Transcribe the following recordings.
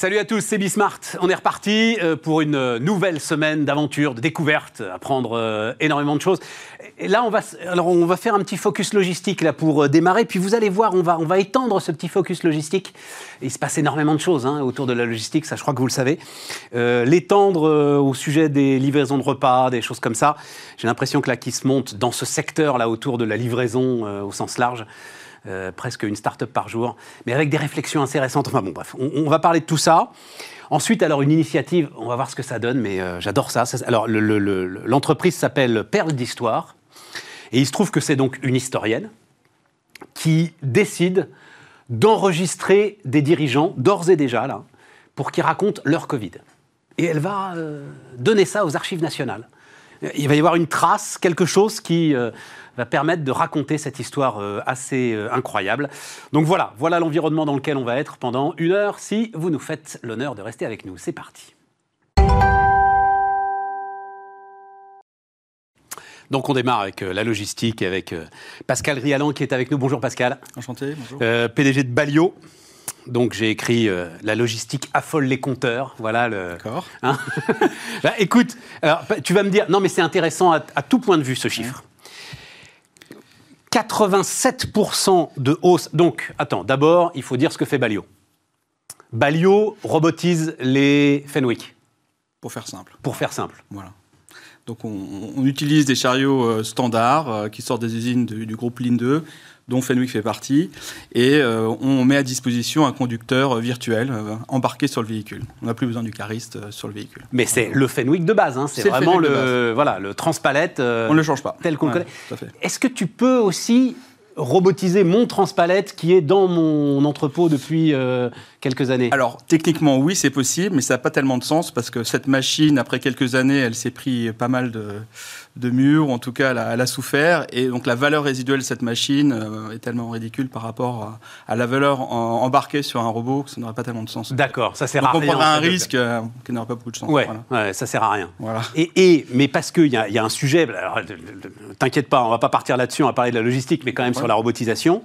Salut à tous, c'est Bismart. On est reparti euh, pour une nouvelle semaine d'aventure, de découverte, apprendre euh, énormément de choses. Et là, on va, alors on va faire un petit focus logistique là pour euh, démarrer. Puis vous allez voir, on va, on va étendre ce petit focus logistique. il se passe énormément de choses hein, autour de la logistique, ça je crois que vous le savez. L'étendre au sujet des livraisons de repas, des choses comme ça. J'ai l'impression que là, qui se monte dans ce secteur là autour de la livraison au sens large. Euh, presque une start-up par jour, mais avec des réflexions intéressantes. Enfin bon, bref, on, va parler de tout ça. Ensuite, alors une initiative, on va voir ce que ça donne, mais euh, j'adore ça. Alors l'entreprise s'appelle Perle d'Histoire, et il se trouve que c'est donc une historienne qui décide d'enregistrer des dirigeants, d'ores et déjà pour qu'ils racontent leur Covid. Et elle va euh, donner ça aux archives nationales. Il va y avoir une trace, quelque chose qui va permettre de raconter cette histoire euh, assez euh, incroyable. Donc voilà, voilà l'environnement dans lequel on va être pendant une heure si vous nous faites l'honneur de rester avec nous. C'est parti. Donc on démarre avec euh, la logistique, avec Pascal Rialan qui est avec nous. Bonjour Pascal. Enchanté, bonjour. PDG de Balio. Donc j'ai écrit La logistique affole les compteurs. Voilà le. D'accord. Hein bah, écoute, alors, tu vas me dire, non mais c'est intéressant à, tout point de vue ce chiffre. 87% de hausse. Donc, attends, d'abord, il faut dire ce que fait Balio. Balio robotise les Fenwick. Pour faire simple. Pour faire simple. Voilà. Donc, on, utilise des chariots euh, standards euh, qui sortent des usines du groupe Linde 2 dont Fenwick fait partie, et euh, on met à disposition un conducteur euh, virtuel euh, embarqué sur le véhicule. On n'a plus besoin du cariste sur le véhicule. Mais c'est le Fenwick de base, hein. c'est vraiment le, voilà, le transpalette. on ne le change pas. Tel qu'on le connaît. Est-ce que tu peux aussi robotiser mon transpalette qui est dans mon entrepôt depuis quelques années? Alors, techniquement, oui, c'est possible, mais ça n'a pas tellement de sens parce que cette machine, après quelques années, elle s'est pris pas mal de, de murs, ou en tout cas, elle a, souffert. Et donc, la valeur résiduelle de cette machine euh, est tellement ridicule par rapport à, la valeur embarquée sur un robot que ça n'aurait pas tellement de sens. D'accord, ça sert à rien. On prendrait un risque euh, qui n'aurait pas beaucoup de sens. Ouais, ouais, ça sert à rien. Voilà. Et, mais parce qu'il y, y, a un sujet, t'inquiète pas, on va pas partir là-dessus, on va parler de la logistique, mais quand même sur la robotisation.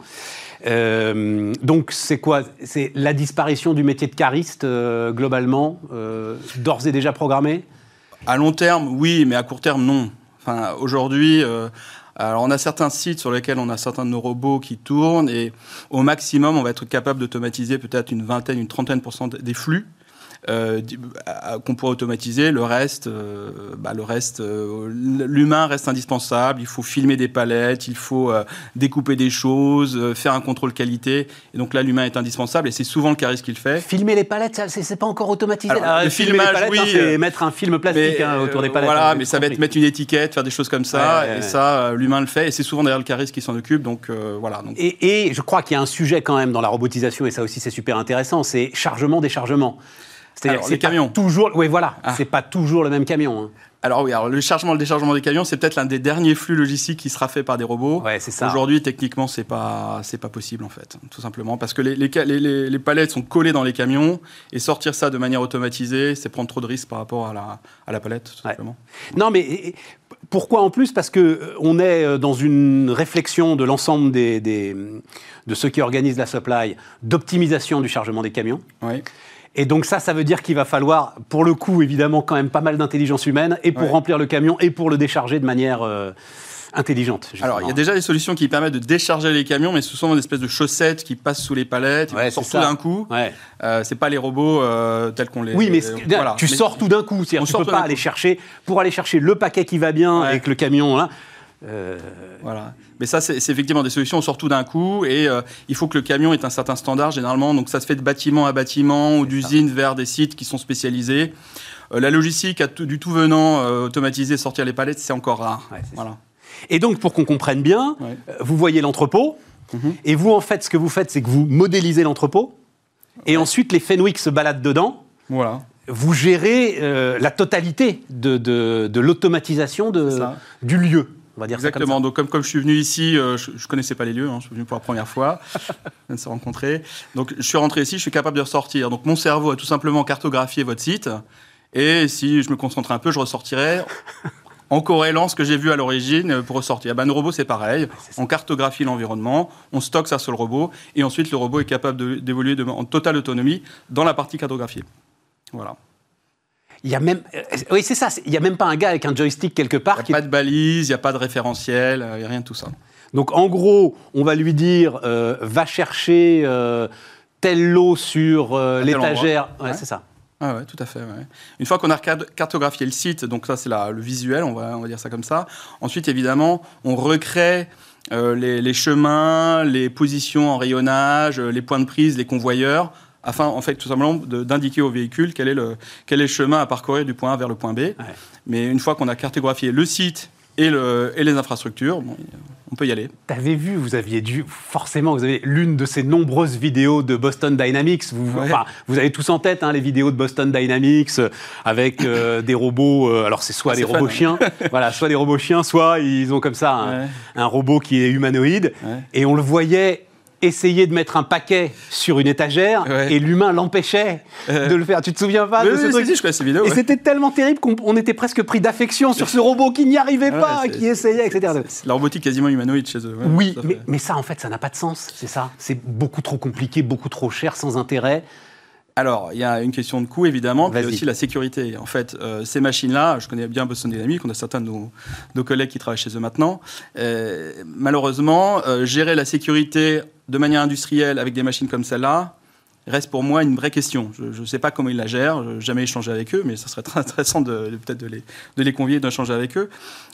Euh, donc c'est quoi? C'est la disparition du métier de cariste globalement, d'ores et déjà programmé? À long terme, oui, mais à court terme, non. Aujourd'hui, euh, alors on a certains sites sur lesquels on a certains de nos robots qui tournent et au maximum, on va être capable d'automatiser peut-être une vingtaine, une trentaine des flux. Euh, qu'on pourrait automatiser. Le reste, euh, bah, le reste, euh, l'humain reste indispensable. Il faut filmer des palettes, il faut découper des choses, faire un contrôle qualité. Et donc là, l'humain est indispensable et c'est souvent le caris qui le fait. Filmer les palettes, c'est pas encore automatisé. Alors, le filmage, oui, hein, c'est mettre un film plastique hein, autour des palettes. Voilà, hein, mais ça va être mettre une étiquette, faire des choses comme ça. et ça, l'humain le fait. Et c'est souvent d'ailleurs le caris qui s'en occupe. Donc voilà. Donc... Et, et je crois qu'il y a un sujet quand même dans la robotisation, et ça aussi c'est super intéressant, c'est chargement-déchargement. C'est-à-dire les camions. Toujours, oui, voilà. Ah. C'est pas toujours le même camion. Hein. Alors oui, alors le chargement, le déchargement des camions, c'est peut-être l'un des derniers flux logistiques qui sera fait par des robots. Ouais, c'est ça. Aujourd'hui, techniquement, c'est pas, c'est pas possible en fait, tout simplement, parce que les, les, les, les, palettes sont collées dans les camions et sortir ça de manière automatisée, c'est prendre trop de risques par rapport à la, à la palette, tout simplement. Non, mais pourquoi en plus? Parce que euh, on est euh, dans une réflexion de l'ensemble des, des, de ceux qui organisent la supply d'optimisation du chargement des camions. Oui. Et donc ça, ça veut dire qu'il va falloir, pour le coup, évidemment, quand même pas mal d'intelligence humaine, et pour remplir le camion, et pour le décharger de manière euh, intelligente. Alors, il y a déjà des solutions qui permettent de décharger les camions, mais ce sont des espèces de chaussettes qui passent sous les palettes, ouais, sortent tout d'un coup. Ouais. Euh, c'est pas les robots euh, tels qu'on les. Oui, mais tu sors tout d'un coup. Tu ne peux pas aller chercher pour aller chercher le paquet qui va bien avec le camion. Hein, euh, voilà. Mais ça, c'est effectivement des solutions, on sort tout d'un coup, et euh, il faut que le camion ait un certain standard, généralement. Donc ça se fait de bâtiment à bâtiment ou d'usine vers des sites qui sont spécialisés. Euh, la logistique, à du tout venant, automatiser, sortir les palettes, c'est encore rare. voilà. Et donc, pour qu'on comprenne bien, vous voyez l'entrepôt, mhm. et vous, en fait, ce que vous faites, c'est que vous modélisez l'entrepôt, et ensuite, les Fenwick se baladent dedans. Voilà vous gérez la totalité de, de l'automatisation du lieu. Exactement. Donc, comme, comme je suis venu ici, euh, je ne connaissais pas les lieux, hein, je suis venu pour la première fois, on s'est rencontrés. Donc, je suis rentré ici, je suis capable de ressortir. Donc, mon cerveau a tout simplement cartographié votre site. Et si je me concentre un peu, je ressortirai en corrélant ce que j'ai vu à l'origine pour ressortir. Ben, nos robots, c'est pareil. on cartographie l'environnement, on stocke ça sur le robot, et ensuite le robot est capable d'évoluer en totale autonomie dans la partie cartographiée. Voilà. Il y a même, euh, oui, c'est ça. Il n'y a même pas un gars avec un joystick quelque part. Il n'y a pas de balise, il n'y a pas de référentiel, il n'y a rien de tout ça. Donc en gros, on va lui dire va chercher tel lot sur l'étagère. Ouais, C'est ça. Ah ouais, tout à fait. Une fois qu'on a cartographié le site, donc ça c'est le visuel, on va, on va dire ça comme ça. Ensuite, évidemment, on recrée euh, les, chemins, les positions en rayonnage, les points de prise, les convoyeurs, afin, en fait, tout simplement d'indiquer au véhicule quel est, le, quel est le chemin à parcourir du point A vers le point B. Mais une fois qu'on a cartographié le site et, le, et les infrastructures, on peut y aller. T'avais vu, vous aviez dû, forcément, vous avez l'une de ces nombreuses vidéos de Boston Dynamics. Vous, vous avez tous en tête hein, les vidéos de Boston Dynamics euh, avec euh, des robots. Euh, alors c'est soit ah, des robots chiens, voilà, soit des robots chiens, soit ils ont comme ça un, un robot qui est humanoïde. Et on le voyait essayer de mettre un paquet sur une étagère et l'humain l'empêchait euh. de le faire. Tu te souviens pas de ce truc je ces vidéos. Et c'était tellement terrible qu'on était presque pris d'affection sur ce robot qui n'y arrivait pas, qui essayait, etc. La robotique quasiment humanoïde chez eux. oui, mais, mais, ça en fait, ça n'a pas de sens, c'est ça. C'est beaucoup trop compliqué, beaucoup trop cher, sans intérêt. Alors, il y a une question de coût, évidemment, mais aussi la sécurité. En fait, euh, ces machines-là, je connais bien Boston Dynamics, on a certains de nos, collègues qui travaillent chez eux maintenant. Euh, malheureusement, gérer la sécurité de manière industrielle avec des machines comme celle-là reste pour moi une vraie question. Je ne sais pas comment ils la gèrent, je n'ai jamais échangé avec eux, mais ça serait très intéressant de, peut-être de les, de les convier, d'échanger avec eux.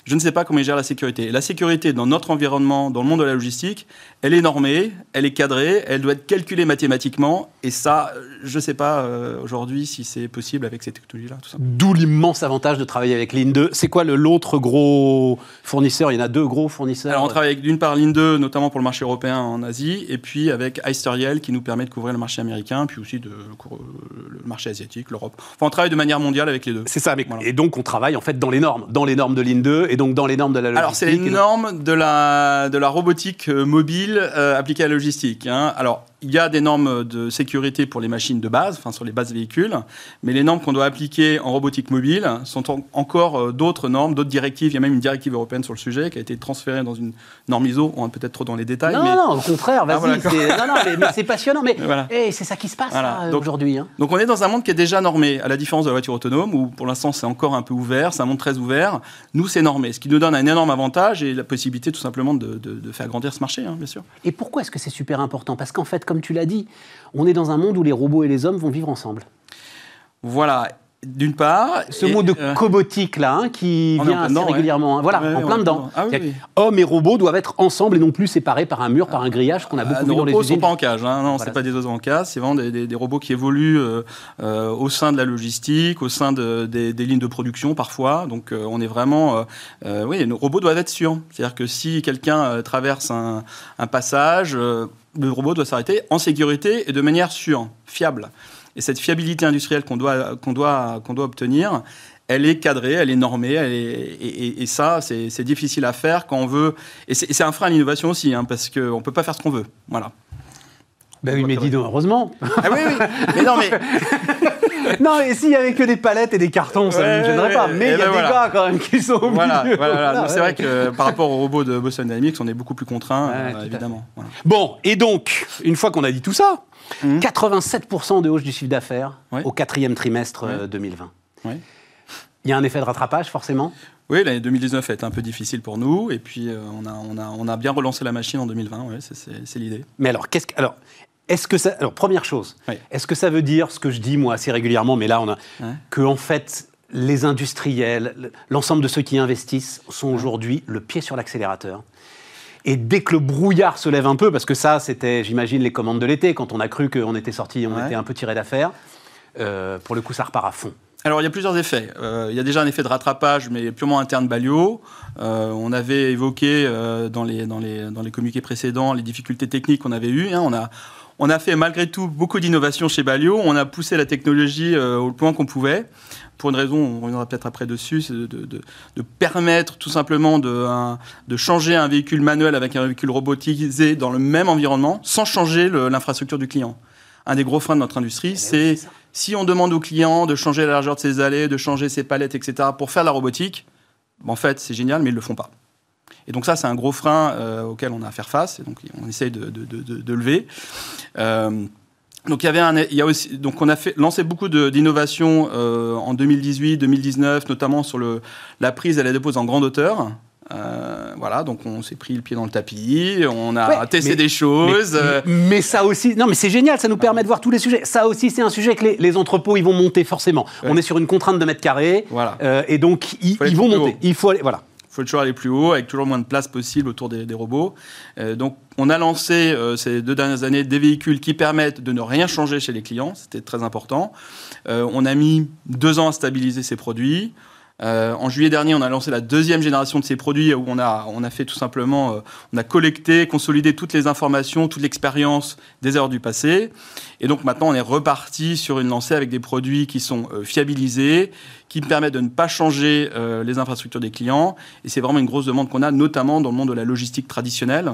Je ne sais pas comment ils gèrent la sécurité. la sécurité dans notre environnement, dans le monde de la logistique, elle est normée, elle est cadrée, elle doit être calculée mathématiquement. Et ça, je ne sais pas euh, aujourd'hui si c'est possible avec ces technologies-là. D'où l'immense avantage de travailler avec Linde. C'est quoi l'autre gros fournisseur? Il y en a deux gros fournisseurs. Alors on travaille d'une part Linde, notamment pour le marché européen en Asie, et puis avec Eisteriel qui nous permet de couvrir le marché américain, puis aussi de, le marché asiatique, l'Europe. Enfin, on travaille de manière mondiale avec les deux. C'est ça, mais et donc on travaille en fait dans les normes, dans les normes de Linde et donc dans les normes de la logistique Alors, c'est les normes de la, de la robotique euh, mobile euh, appliquée à la logistique. Hein. Alors, il y a des normes de sécurité pour les machines de base, enfin sur les bases véhicules, mais les normes qu'on doit appliquer en robotique mobile sont encore euh, d'autres normes, d'autres directives. Il y a même une directive européenne sur le sujet qui a été transférée dans une norme ISO. On va peut-être trop dans les détails. Non, non, au contraire, ah, vas-y. non, non, mais, c'est passionnant. Mais eh, c'est ça qui se passe aujourd'hui. Hein. Donc on est dans un monde qui est déjà normé, à la différence de la voiture autonome, où pour l'instant c'est encore un peu ouvert, c'est un monde très ouvert. Nous, c'est normé, ce qui nous donne un énorme avantage et la possibilité tout simplement de, de, faire grandir ce marché, hein, bien sûr. Et pourquoi est-ce que c'est super important? Parce qu'en fait, comme tu l'as dit, on est dans un monde où les robots et les hommes vont vivre ensemble. Voilà. D'une part. Ce mot de euh, cobotique, là, hein, qui vient assez régulièrement. Hein. Voilà, en plein dedans. Ah hommes et robots doivent être ensemble et non plus séparés par un mur, par un grillage qu'on a beaucoup ah, vu dans les usines. Robots ne sont pas en cage. Hein. Non, c'est pas des oiseaux en cage. C'est vraiment des, robots qui évoluent euh, euh, au sein de la logistique, au sein de, des, lignes de production parfois. Donc, on est vraiment. oui, nos robots doivent être sûrs. C'est-à-dire que si quelqu'un traverse un, un passage, le robot doit s'arrêter en sécurité et de manière sûre, fiable. Et cette fiabilité industrielle qu'on doit, qu'on doit, qu'on doit obtenir, elle est cadrée, elle est normée, elle est, et, ça, c'est difficile à faire quand on veut. Et c'est un frein à l'innovation aussi, hein, parce qu'on ne peut pas faire ce qu'on veut. Voilà. Ben oui, mais dis donc, heureusement. Ah oui, oui. Mais non, mais. non, et s'il y avait que des palettes et des cartons, ça ne me gênerait pas. Mais il y a ben des gars quand même qui sont Voilà, voilà, C'est vrai que par rapport aux robots de Boston Dynamics, on est beaucoup plus contraint, euh, évidemment. Bon, et donc, une fois qu'on a dit tout ça, 87% hum. de hausse du chiffre d'affaires au quatrième trimestre 2020. Euh, il y a un effet de rattrapage, forcément? Oui, l'année 2019 a été un peu difficile pour nous, et puis euh, on, a, on, a, on, a, bien relancé la machine en 2020, ouais, c'est l'idée. Mais alors, qu'est-ce que, alors, est-ce que ça, alors première chose, est-ce que ça veut dire ce que je dis moi assez régulièrement, mais là on a, que en fait les industriels, l'ensemble de ceux qui investissent sont aujourd'hui le pied sur l'accélérateur. Et dès que le brouillard se lève un peu, parce que ça, c'était, j'imagine, les commandes de l'été, quand on a cru qu'on était sorti, on était un peu tiré d'affaire, euh, pour le coup, ça repart à fond. Alors, il y a plusieurs effets. Euh, il y a déjà un effet de rattrapage, mais purement interne Balio. Euh, on avait évoqué dans, les, dans, les, dans les communiqués précédents les difficultés techniques qu'on avait eues. Hein. On a on a fait malgré tout beaucoup d'innovations chez Balio. On a poussé la technologie euh, au point qu'on pouvait. Pour une raison, on reviendra peut-être après dessus, c'est de, permettre tout simplement de, changer un véhicule manuel avec un véhicule robotisé dans le même environnement sans changer l'infrastructure du client. Un des gros freins de notre industrie, eh c'est si on demande au client de changer la largeur de ses allées, de changer ses palettes, etc., pour faire la robotique, en fait, c'est génial, mais ils ne le font pas. Et donc ça, c'est un gros frein euh, auquel on a à faire face, et donc on essaye de, de, de, de lever. Euh, donc il y avait un, il y a aussi, donc on a fait lancé beaucoup d'innovations euh, en 2018, 2019, notamment sur le, la prise et la dépose en grande hauteur. Euh, voilà, donc on s'est pris le pied dans le tapis, on a Ouais, testé mais- des choses. Mais, mais ça aussi, non mais c'est génial, ça nous permet de voir tous les sujets. Ça aussi, c'est un sujet que les, les entrepôts, ils vont monter forcément. On est sur une contrainte de mètres carrés, Voilà. euh, et donc ils, vont monter. haut. Il faut aller, voilà. Faut toujours aller plus haut, avec toujours moins de place possible autour des, des robots. Euh, donc, on a lancé euh, ces deux dernières années des véhicules qui permettent de ne rien changer chez les clients. C'était très important. Euh, on a mis deux ans à stabiliser ces produits. Euh, en juillet dernier, on a lancé la deuxième génération de ces produits où on a, on a fait tout simplement, euh, on a collecté, consolidé toutes les informations, toute l'expérience des heures du passé. Et donc maintenant, on est reparti sur une lancée avec des produits qui sont euh, fiabilisés, qui permettent de ne pas changer les infrastructures des clients. Et c'est vraiment une grosse demande qu'on a, notamment dans le monde de la logistique traditionnelle,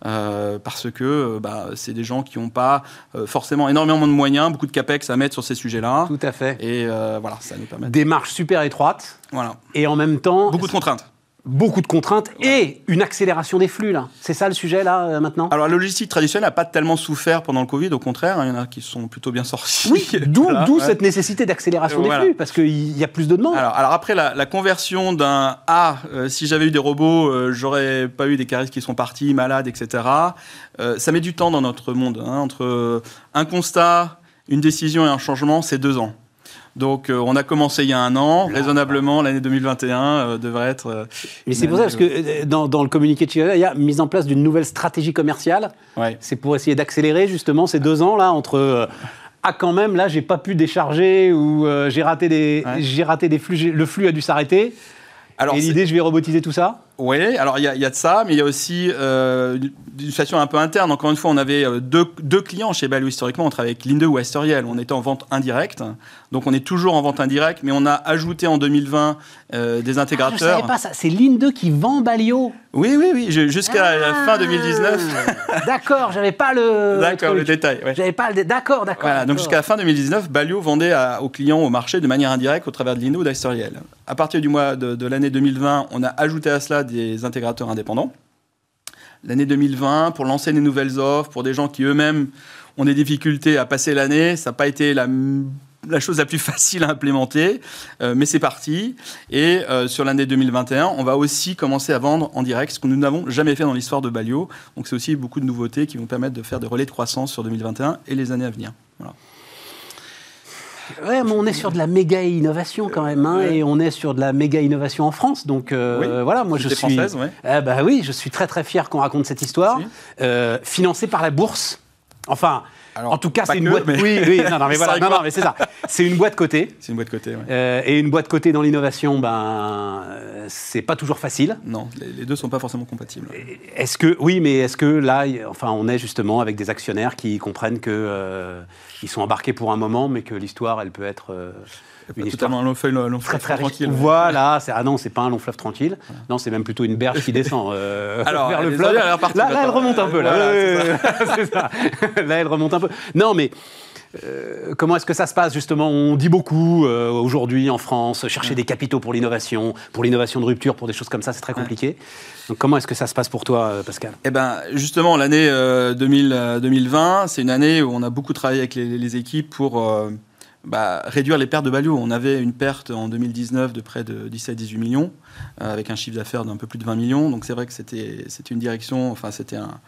parce que bah, c'est des gens qui n'ont pas forcément énormément de moyens, beaucoup de capex à mettre sur ces sujets-là. Tout à fait. Et voilà, ça nous permet. Démarche super étroite, Voilà. et en même temps, Beaucoup de contraintes. beaucoup de contraintes et une accélération des flux là. C'est ça le sujet là euh, maintenant? Alors, la logistique traditionnelle n'a pas tellement souffert pendant le Covid, au contraire, hein, il y en a qui sont plutôt bien sortis. Oui, d'où Voilà, d'où ouais. cette nécessité d'accélération Voilà. des flux, parce qu'il y a plus de demandes. Alors, alors après, la, la conversion d'un A, euh, si j'avais eu des robots, euh, j'aurais pas eu des caristes qui sont partis, malades, etc. Euh, ça met du temps dans notre monde. hein, entre euh, un constat, une décision et un changement, c'est deux ans. Donc, euh, on a commencé il y a un an. Raisonnablement, l'année 2021 euh, devrait être. euh, Mais c'est pour ça, parce que dans, dans le communiqué de Chiré, il y a mise en place d'une nouvelle stratégie commerciale. Ouais. C'est pour essayer d'accélérer justement ces deux ans là entre. ah quand même là j'ai pas pu décharger ou euh, j'ai raté des Ouais. j'ai raté des flux le flux a dû s'arrêter Alors, et l'idée je vais robotiser tout ça Oui, alors il y, a- il y a de ça, mais il y a aussi euh, une- situation un peu interne. Encore une fois, on avait euh, deux, deux clients chez Balou historiquement. On travaillait avec Linde ou Asteriel. On était en vente indirecte. Donc on est toujours en vente indirecte, mais on a ajouté en 2020 euh, des ah, je intégrateurs. savais pas ça c'est Linde qui vend Balio oui, oui, oui. Jusqu'à la Ah, fin 2019. d'accord j'avais pas le D'accord, le détail. ouais. j'avais pas le d'accord d'accord Voilà, donc jusqu'à la fin 2019, Balio vendait à- aux clients au marché de manière indirecte au travers de Linde ou d'Asteriel. À partir du mois de, de l'année 2020, on a ajouté à cela des intégrateurs indépendants. L'année 2020, pour lancer des nouvelles offres, pour des gens qui eux-mêmes ont des difficultés à passer l'année, ça n'a pas été la, chose la plus facile à implémenter, euh, mais c'est parti. Et euh, sur l'année 2021, on va aussi commencer à vendre en direct, ce que nous n'avons jamais fait dans l'histoire de Balio. Donc c'est aussi beaucoup de nouveautés qui vont permettre de faire des relais de croissance sur 2021 et les années à venir. Voilà. Ouais, mais on est sur de la méga innovation quand même, hein, Ouais. et on est sur de la méga innovation en France. Donc euh, Oui, voilà, moi je suis. française, ouais. Ah bah oui, je suis très très fier qu'on raconte cette histoire, euh, financée par la bourse. Enfin, Alors, en tout cas, c'est une que, boîte. mais- Oui, oui, non, non, mais voilà, non, Historiquement. non, mais c'est ça. C'est une boîte cotée. C'est une boîte côté. ouais. euh, et une boîte cotée dans l'innovation, ben, euh, c'est pas toujours facile. Non, les, deux sont pas forcément compatibles. Est-ce que oui, mais est-ce que là, enfin, on est justement avec des actionnaires qui comprennent que euh, ils sont embarqués pour un moment, mais que l'histoire, elle peut être euh, une histoire un long feuille, long très fleuve très riche. tranquille. Voilà, c'est ah non, c'est pas un long fleuve tranquille. Non, c'est même plutôt une berge qui descend euh, Alors, vers le fleuve. Là, là, elle remonte un peu. Là, Voilà, c'est ça. Là, elle remonte un peu. Non, mais euh, comment est-ce que ça se passe justement? On dit beaucoup euh, aujourd'hui en France, chercher des capitaux pour l'innovation, pour l'innovation de rupture, pour des choses comme ça, c'est très compliqué. Donc comment est-ce que ça se passe pour toi, Pascal? Eh ben, justement, l'année euh, 2000, euh, 2020, c'est une année où on a beaucoup travaillé avec les, les équipes pour bah, réduire les pertes de Balio. On avait une perte en 2019 de près de 17-18 millions, avec un chiffre d'affaires d'un peu plus de 20 millions. Donc c'est vrai que c'était c'était une direction, enfin c'était un,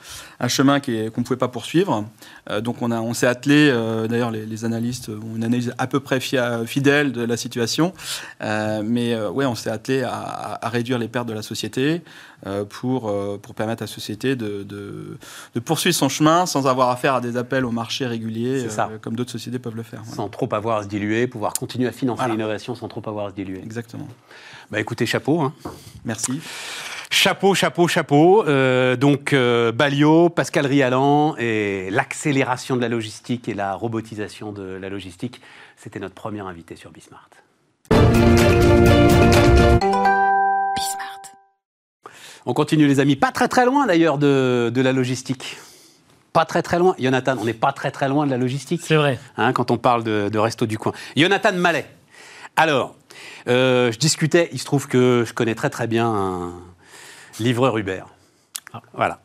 un chemin qu'on ne pouvait pas poursuivre. Euh, donc on, a- on s'est attelé, euh, d'ailleurs les, les analystes ont une analyse à peu près fia- fidèle de la situation, Euh, mais euh, ouais, on s'est attelé à, réduire les pertes de la société euh, pour, euh, pour permettre à la société de, de, de poursuivre son chemin sans avoir affaire à des appels au marché euh, comme d'autres sociétés peuvent le faire. Voilà. Sans trop avoir à se diluer, pouvoir continuer à financer Voilà. l'innovation sans trop avoir à se diluer. Exactement. Bah écoutez, chapeau. Hein. Merci. Chapeau, chapeau, chapeau. Euh, donc euh, Balio, Pascal Rialan et l'accélération de la logistique et la robotisation de la logistique, c'était notre premier invité sur Bismart. On continue les amis, pas très très loin d'ailleurs de, de la logistique. Pas très très loin. Jonathan, on n'est pas très très loin de la logistique C'est vrai. hein, quand on parle de, de Resto du Coin. Jonathan Mallet. Alors, Euh, je discutais, il se trouve que je connais très très bien un livreur Uber. Ah. Voilà.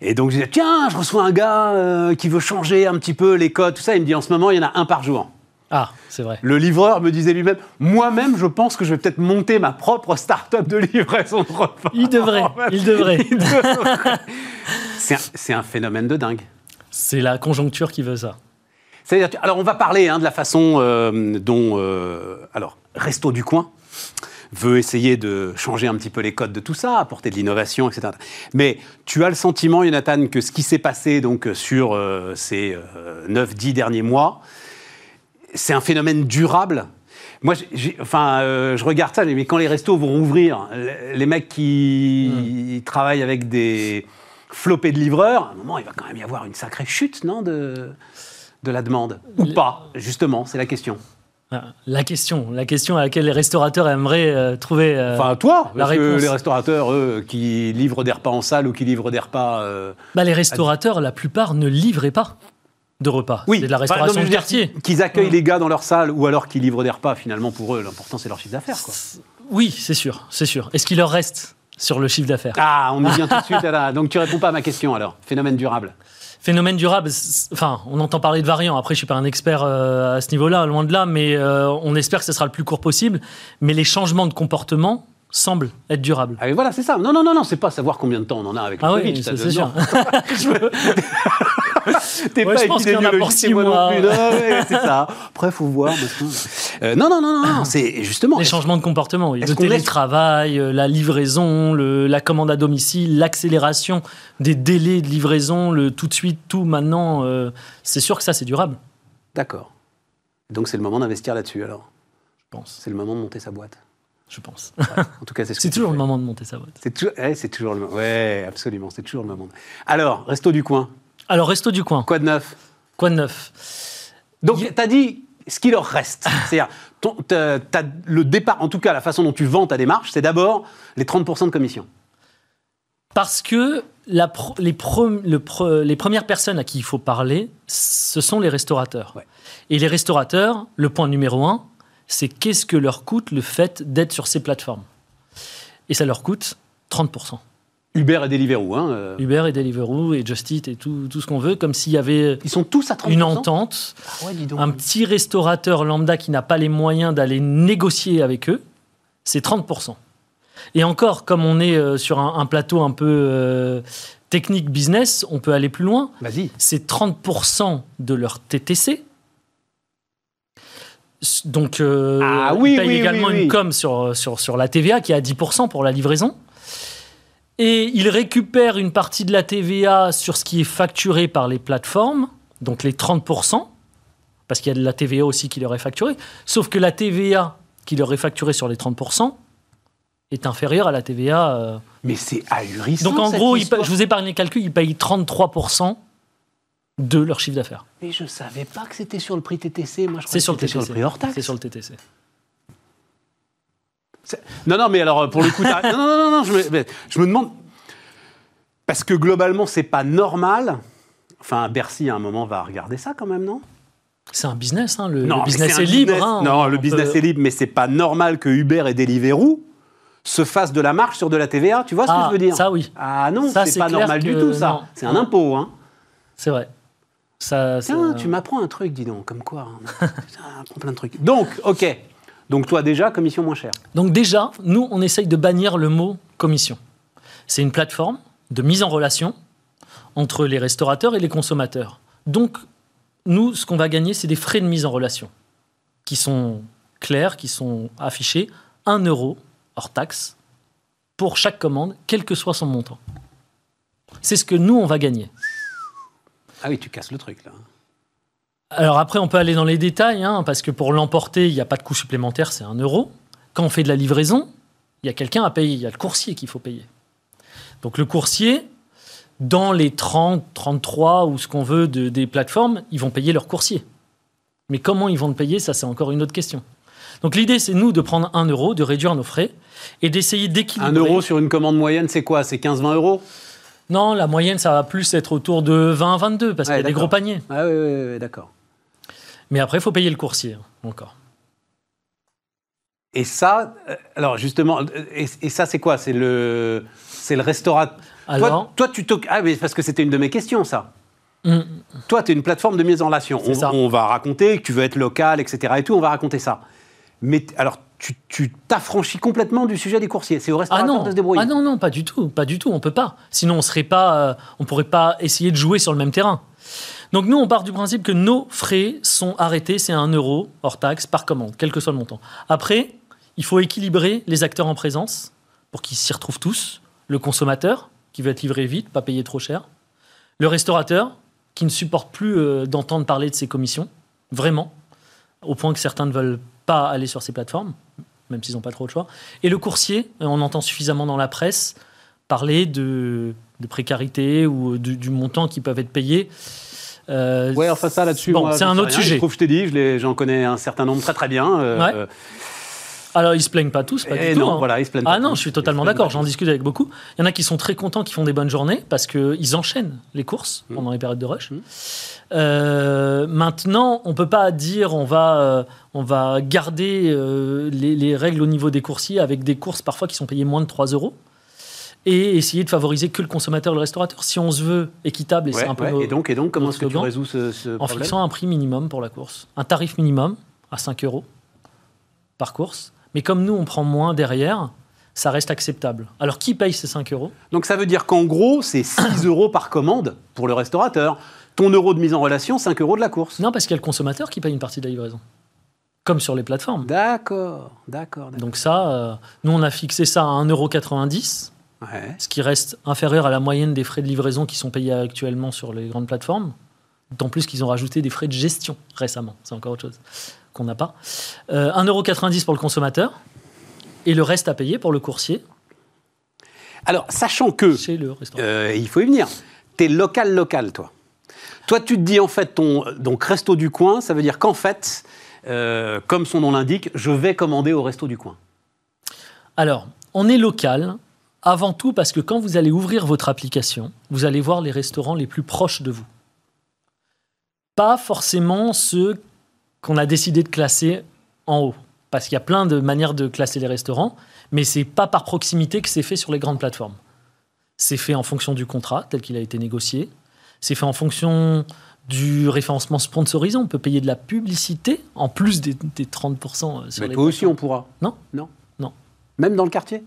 Et donc je disais, tiens, je reçois un gars euh, qui veut changer un petit peu les codes, tout ça. Il me dit, en ce moment, il y en a un par jour. Ah, c'est vrai. Le livreur me disait lui-même, moi-même, je pense que je vais peut-être monter ma propre start-up de livraison de repas. Il devrait, il devrait. C'est un, phénomène de dingue. C'est la conjoncture qui veut ça. C'est-à-dire, alors on va parler hein, de la façon euh, dont, alors, Resto du Coin veut essayer de changer un petit peu les codes de tout ça, apporter de l'innovation, etc. Mais tu as le sentiment, Jonathan, que ce qui s'est passé donc sur euh, ces 9-10 derniers mois, c'est un phénomène durable? Moi, enfin, euh, je regarde ça, mais quand les restos vont rouvrir, les- les mecs qui travaillent avec des flopées de livreurs, à un moment, il va quand même y avoir une sacrée chute, non, de, de la demande Ou pas, justement, c'est la question. Ah, La question, la question à laquelle les restaurateurs aimeraient euh, trouver. euh, Enfin, toi, la parce que réponse. les restaurateurs, eux, qui livrent des repas en salle ou qui livrent des repas... euh, bah, les restaurateurs, la plupart ne livraient pas de repas. Oui, c'est de la Enfin, restauration de dire, quartier. Qu'ils accueillent Mm. les gars dans leur salle ou alors qu'ils livrent des repas, finalement, pour eux, l'important, c'est leur chiffre d'affaires. Oui, c'est sûr, c'est sûr. Est-ce qu'il leur reste sur le chiffre d'affaires? Ah, on y vient tout de suite. Là. Donc, tu réponds pas à ma question, alors. Phénomène durable. Phénomène durable, enfin, on entend parler de variants. Après, je suis pas un expert euh, à ce niveau-là, loin de là, mais euh, on espère que ce sera le plus court possible. Mais les changements de comportement semblent être durables. Ah, voilà, c'est ça. Non, non, non, non, c'est pas savoir combien de temps on en a avec le Ah Covid. oui, c'est sûr. T'es Ouais, pas épidémiologiste, moi mois. non plus. Ouais, c'est ça. Après, faut voir. Euh, non, non, non, non, c'est justement. Les changements de comportement, oui. Le qu'on laisse- télétravail, euh, la livraison, le- la commande à domicile, l'accélération des délais de livraison, le tout de suite, tout maintenant, euh, c'est sûr que ça, c'est durable, D'accord. Donc, c'est le moment d'investir là-dessus, alors? je pense. C'est le moment de monter sa boîte. Je pense. En tout cas, c'est ce toujours le moment de monter sa boîte. C'est toujours, ouais, c'est toujours le moment. Ouais, absolument, c'est toujours le moment. Alors, resto du coin. Alors, Resto du Coin, Quoi de neuf? Quoi de neuf? Donc, tu as dit ce qu'il leur reste. C'est-à-dire, le départ, en tout cas, la façon dont tu vends ta démarche, c'est d'abord les 30% de commission. Parce que la pro- les, pre- le pre- les premières personnes à qui il faut parler, ce sont les restaurateurs. Ouais. Et les restaurateurs, le point numéro un, c'est qu'est-ce que leur coûte le fait d'être sur ces plateformes? Et ça leur coûte 30%. Uber et Deliveroo. Hein, euh, Uber et Deliveroo et Just Eat et tout, tout ce qu'on veut, comme s'il y avait ils sont tous à 30%. une entente, Ah ouais, dis donc. un petit restaurateur lambda qui n'a pas les moyens d'aller négocier avec eux, c'est 30%. Et encore, comme on est euh, sur un, un plateau un peu euh, technique business, on peut aller plus loin. Vas-y. C'est 30% de leur TTC. Donc, euh, Ah oui, ils payent oui, également oui. une com sur, sur, sur la TVA qui est à 10% pour la livraison. Et ils récupèrent une partie de la TVA sur ce qui est facturé par les plateformes, donc les 30%, parce qu'il y a de la TVA aussi qui leur est facturée. Sauf que la TVA qui leur est facturée sur les 30% est inférieure à la TVA. euh, Mais c'est ahurissant. donc en gros, ils je vous épargne les calculs, ils payent 33% de leur chiffre d'affaires. Mais je savais pas que c'était sur le prix TTC. Moi, je C'est sur le sur prix hors taxe. C'est sur le TTC. Non, non, mais alors pour le coup, non, non, non, non, je me, mais je me demande parce que globalement, c'est pas normal. Enfin, Bercy à un moment va regarder ça quand même, non? C'est un business, hein, le, le Non, mais business est libre. business- hein, non, le on business peut- est libre, mais c'est pas normal que Uber et Deliveroo se fassent de la marge sur de la TVA. Tu vois ce Ah, que je veux dire? ça, oui. Ah non, c'est pas normal que du tout ça. C'est un impôt, hein. C'est vrai. Ça, Tiens, tu m'apprends un truc, dis donc, comme quoi. hein. Ça apprend plein de trucs. Donc, ok. Donc toi déjà, commission moins chère. Donc déjà, nous, on essaye de bannir le mot commission. C'est une plateforme de mise en relation entre les restaurateurs et les consommateurs. Donc, nous, ce qu'on va gagner, c'est des frais de mise en relation qui sont clairs, qui sont affichés. 1 euro hors taxe pour chaque commande, quel que soit son montant. C'est ce que nous, on va gagner. Ah oui, tu casses le truc là. Alors après, on peut aller dans les détails, hein, parce que pour l'emporter, il n'y a pas de coût supplémentaire, c'est un euro. Quand on fait de la livraison, il y a quelqu'un à payer, il y a le coursier qu'il faut payer. Donc le coursier, dans les 30, 33 ou ce qu'on veut de- des plateformes, ils vont payer leur coursier. Mais comment ils vont le payer, ça c'est encore une autre question. Donc l'idée, c'est nous de prendre un euro, de réduire nos frais et d'essayer d'équilibrer. Un euro sur une commande moyenne, c'est quoi? C'est 15-20 euros? Non, la moyenne, ça va plus être autour de 20, 22, parce Ouais, qu'il y a des gros paniers. Ah oui, oui, oui, d'accord. Mais après, il faut payer le coursier, hein, encore. Et ça, euh, alors justement, euh, et, et ça c'est quoi? C'est le, c'est le restaurant. Alors, Toi, toi tu t'oc- ah mais parce que c'était une de mes questions ça. mm, Toi, tu es une plateforme de mise en relation. On, va raconter que tu veux être local, etc. Et tout, on va raconter ça. Mais alors, tu t'affranchis complètement du sujet des coursiers. C'est au ah restaurateur non, de se débrouiller. ah non, non, pas du tout, pas du tout. On peut pas. Sinon, on serait pas, euh, on pourrait pas essayer de jouer sur le même terrain. Donc nous, on part du principe que nos frais sont arrêtés, c'est un euro hors taxe par commande, quel que soit le montant. Après, il faut équilibrer les acteurs en présence pour qu'ils s'y retrouvent tous. Le consommateur, qui veut être livré vite, pas payer trop cher. Le restaurateur, qui ne supporte plus euh, d'entendre parler de ses commissions, vraiment, au point que certains ne veulent pas aller sur ces plateformes, même s'ils n'ont pas trop le choix. Et le coursier, euh, on entend suffisamment dans la presse parler de, de précarité ou du, du montant qui peuvent être payés. Euh, Ouais, enfin ça là-dessus. Bon, c'est un autre rien. sujet. Je dis, je l'ai- j'en connais un certain nombre très très bien. euh, Ouais. euh, Alors, ils se plaignent pas tous, pas et du tout. non, hein. voilà, ils se plaignent Ah pas non, tous. je suis totalement d'accord. J'en discute avec beaucoup. Il y en a qui sont très contents, qui font des bonnes journées parce qu'ils enchaînent les courses Mm. pendant les périodes de rush. Mm. Euh, maintenant, on peut pas dire on va, euh, on va garder euh, les, les règles au niveau des coursiers avec des courses parfois qui sont payées moins de 3 euros et essayer de favoriser que le consommateur et le restaurateur. Si on se veut équitable, et c'est un peu ouais. nos- Et donc, et donc, comment est-ce que tu résous ce, ce en problème fixant un prix minimum pour la course. Un tarif minimum à 5 euros par course. Mais comme nous, on prend moins derrière, ça reste acceptable. Alors, qui paye ces 5 euros? Donc ça veut dire qu'en gros, c'est 6 euros par commande pour le restaurateur. Ton euro de mise en relation, 5 euros de la course. Non, parce qu'il y a le consommateur qui paye une partie de la livraison. Comme sur les plateformes. D'accord, d'accord. d'accord. Donc ça, euh, nous, on a fixé ça à 1,90€, Ouais. ce qui reste inférieur à la moyenne des frais de livraison qui sont payés actuellement sur les grandes plateformes. D'autant plus qu'ils ont rajouté des frais de gestion récemment. C'est encore autre chose qu'on n'a pas. Euh, 1,90€ pour le consommateur et le reste à payer pour le coursier Alors, sachant que, chez le restaurant. euh, il faut y venir, t'es local, local, toi. Toi, tu te dis en fait, ton donc resto du coin, ça veut dire qu'en fait, euh, comme son nom l'indique, je vais commander au resto du coin. Alors, on est local avant tout parce que quand vous allez ouvrir votre application, vous allez voir les restaurants les plus proches de vous. Pas forcément ceux qu'on a décidé de classer en haut. Parce qu'il y a plein de manières de classer les restaurants, mais c'est pas par proximité que c'est fait sur les grandes plateformes. C'est fait en fonction du contrat tel qu'il a été négocié. C'est fait en fonction du référencement sponsorisé. On peut payer de la publicité en plus des, des 30% sur Mais les toi aussi, on pourra. Non. Non. Non. Même dans le quartier?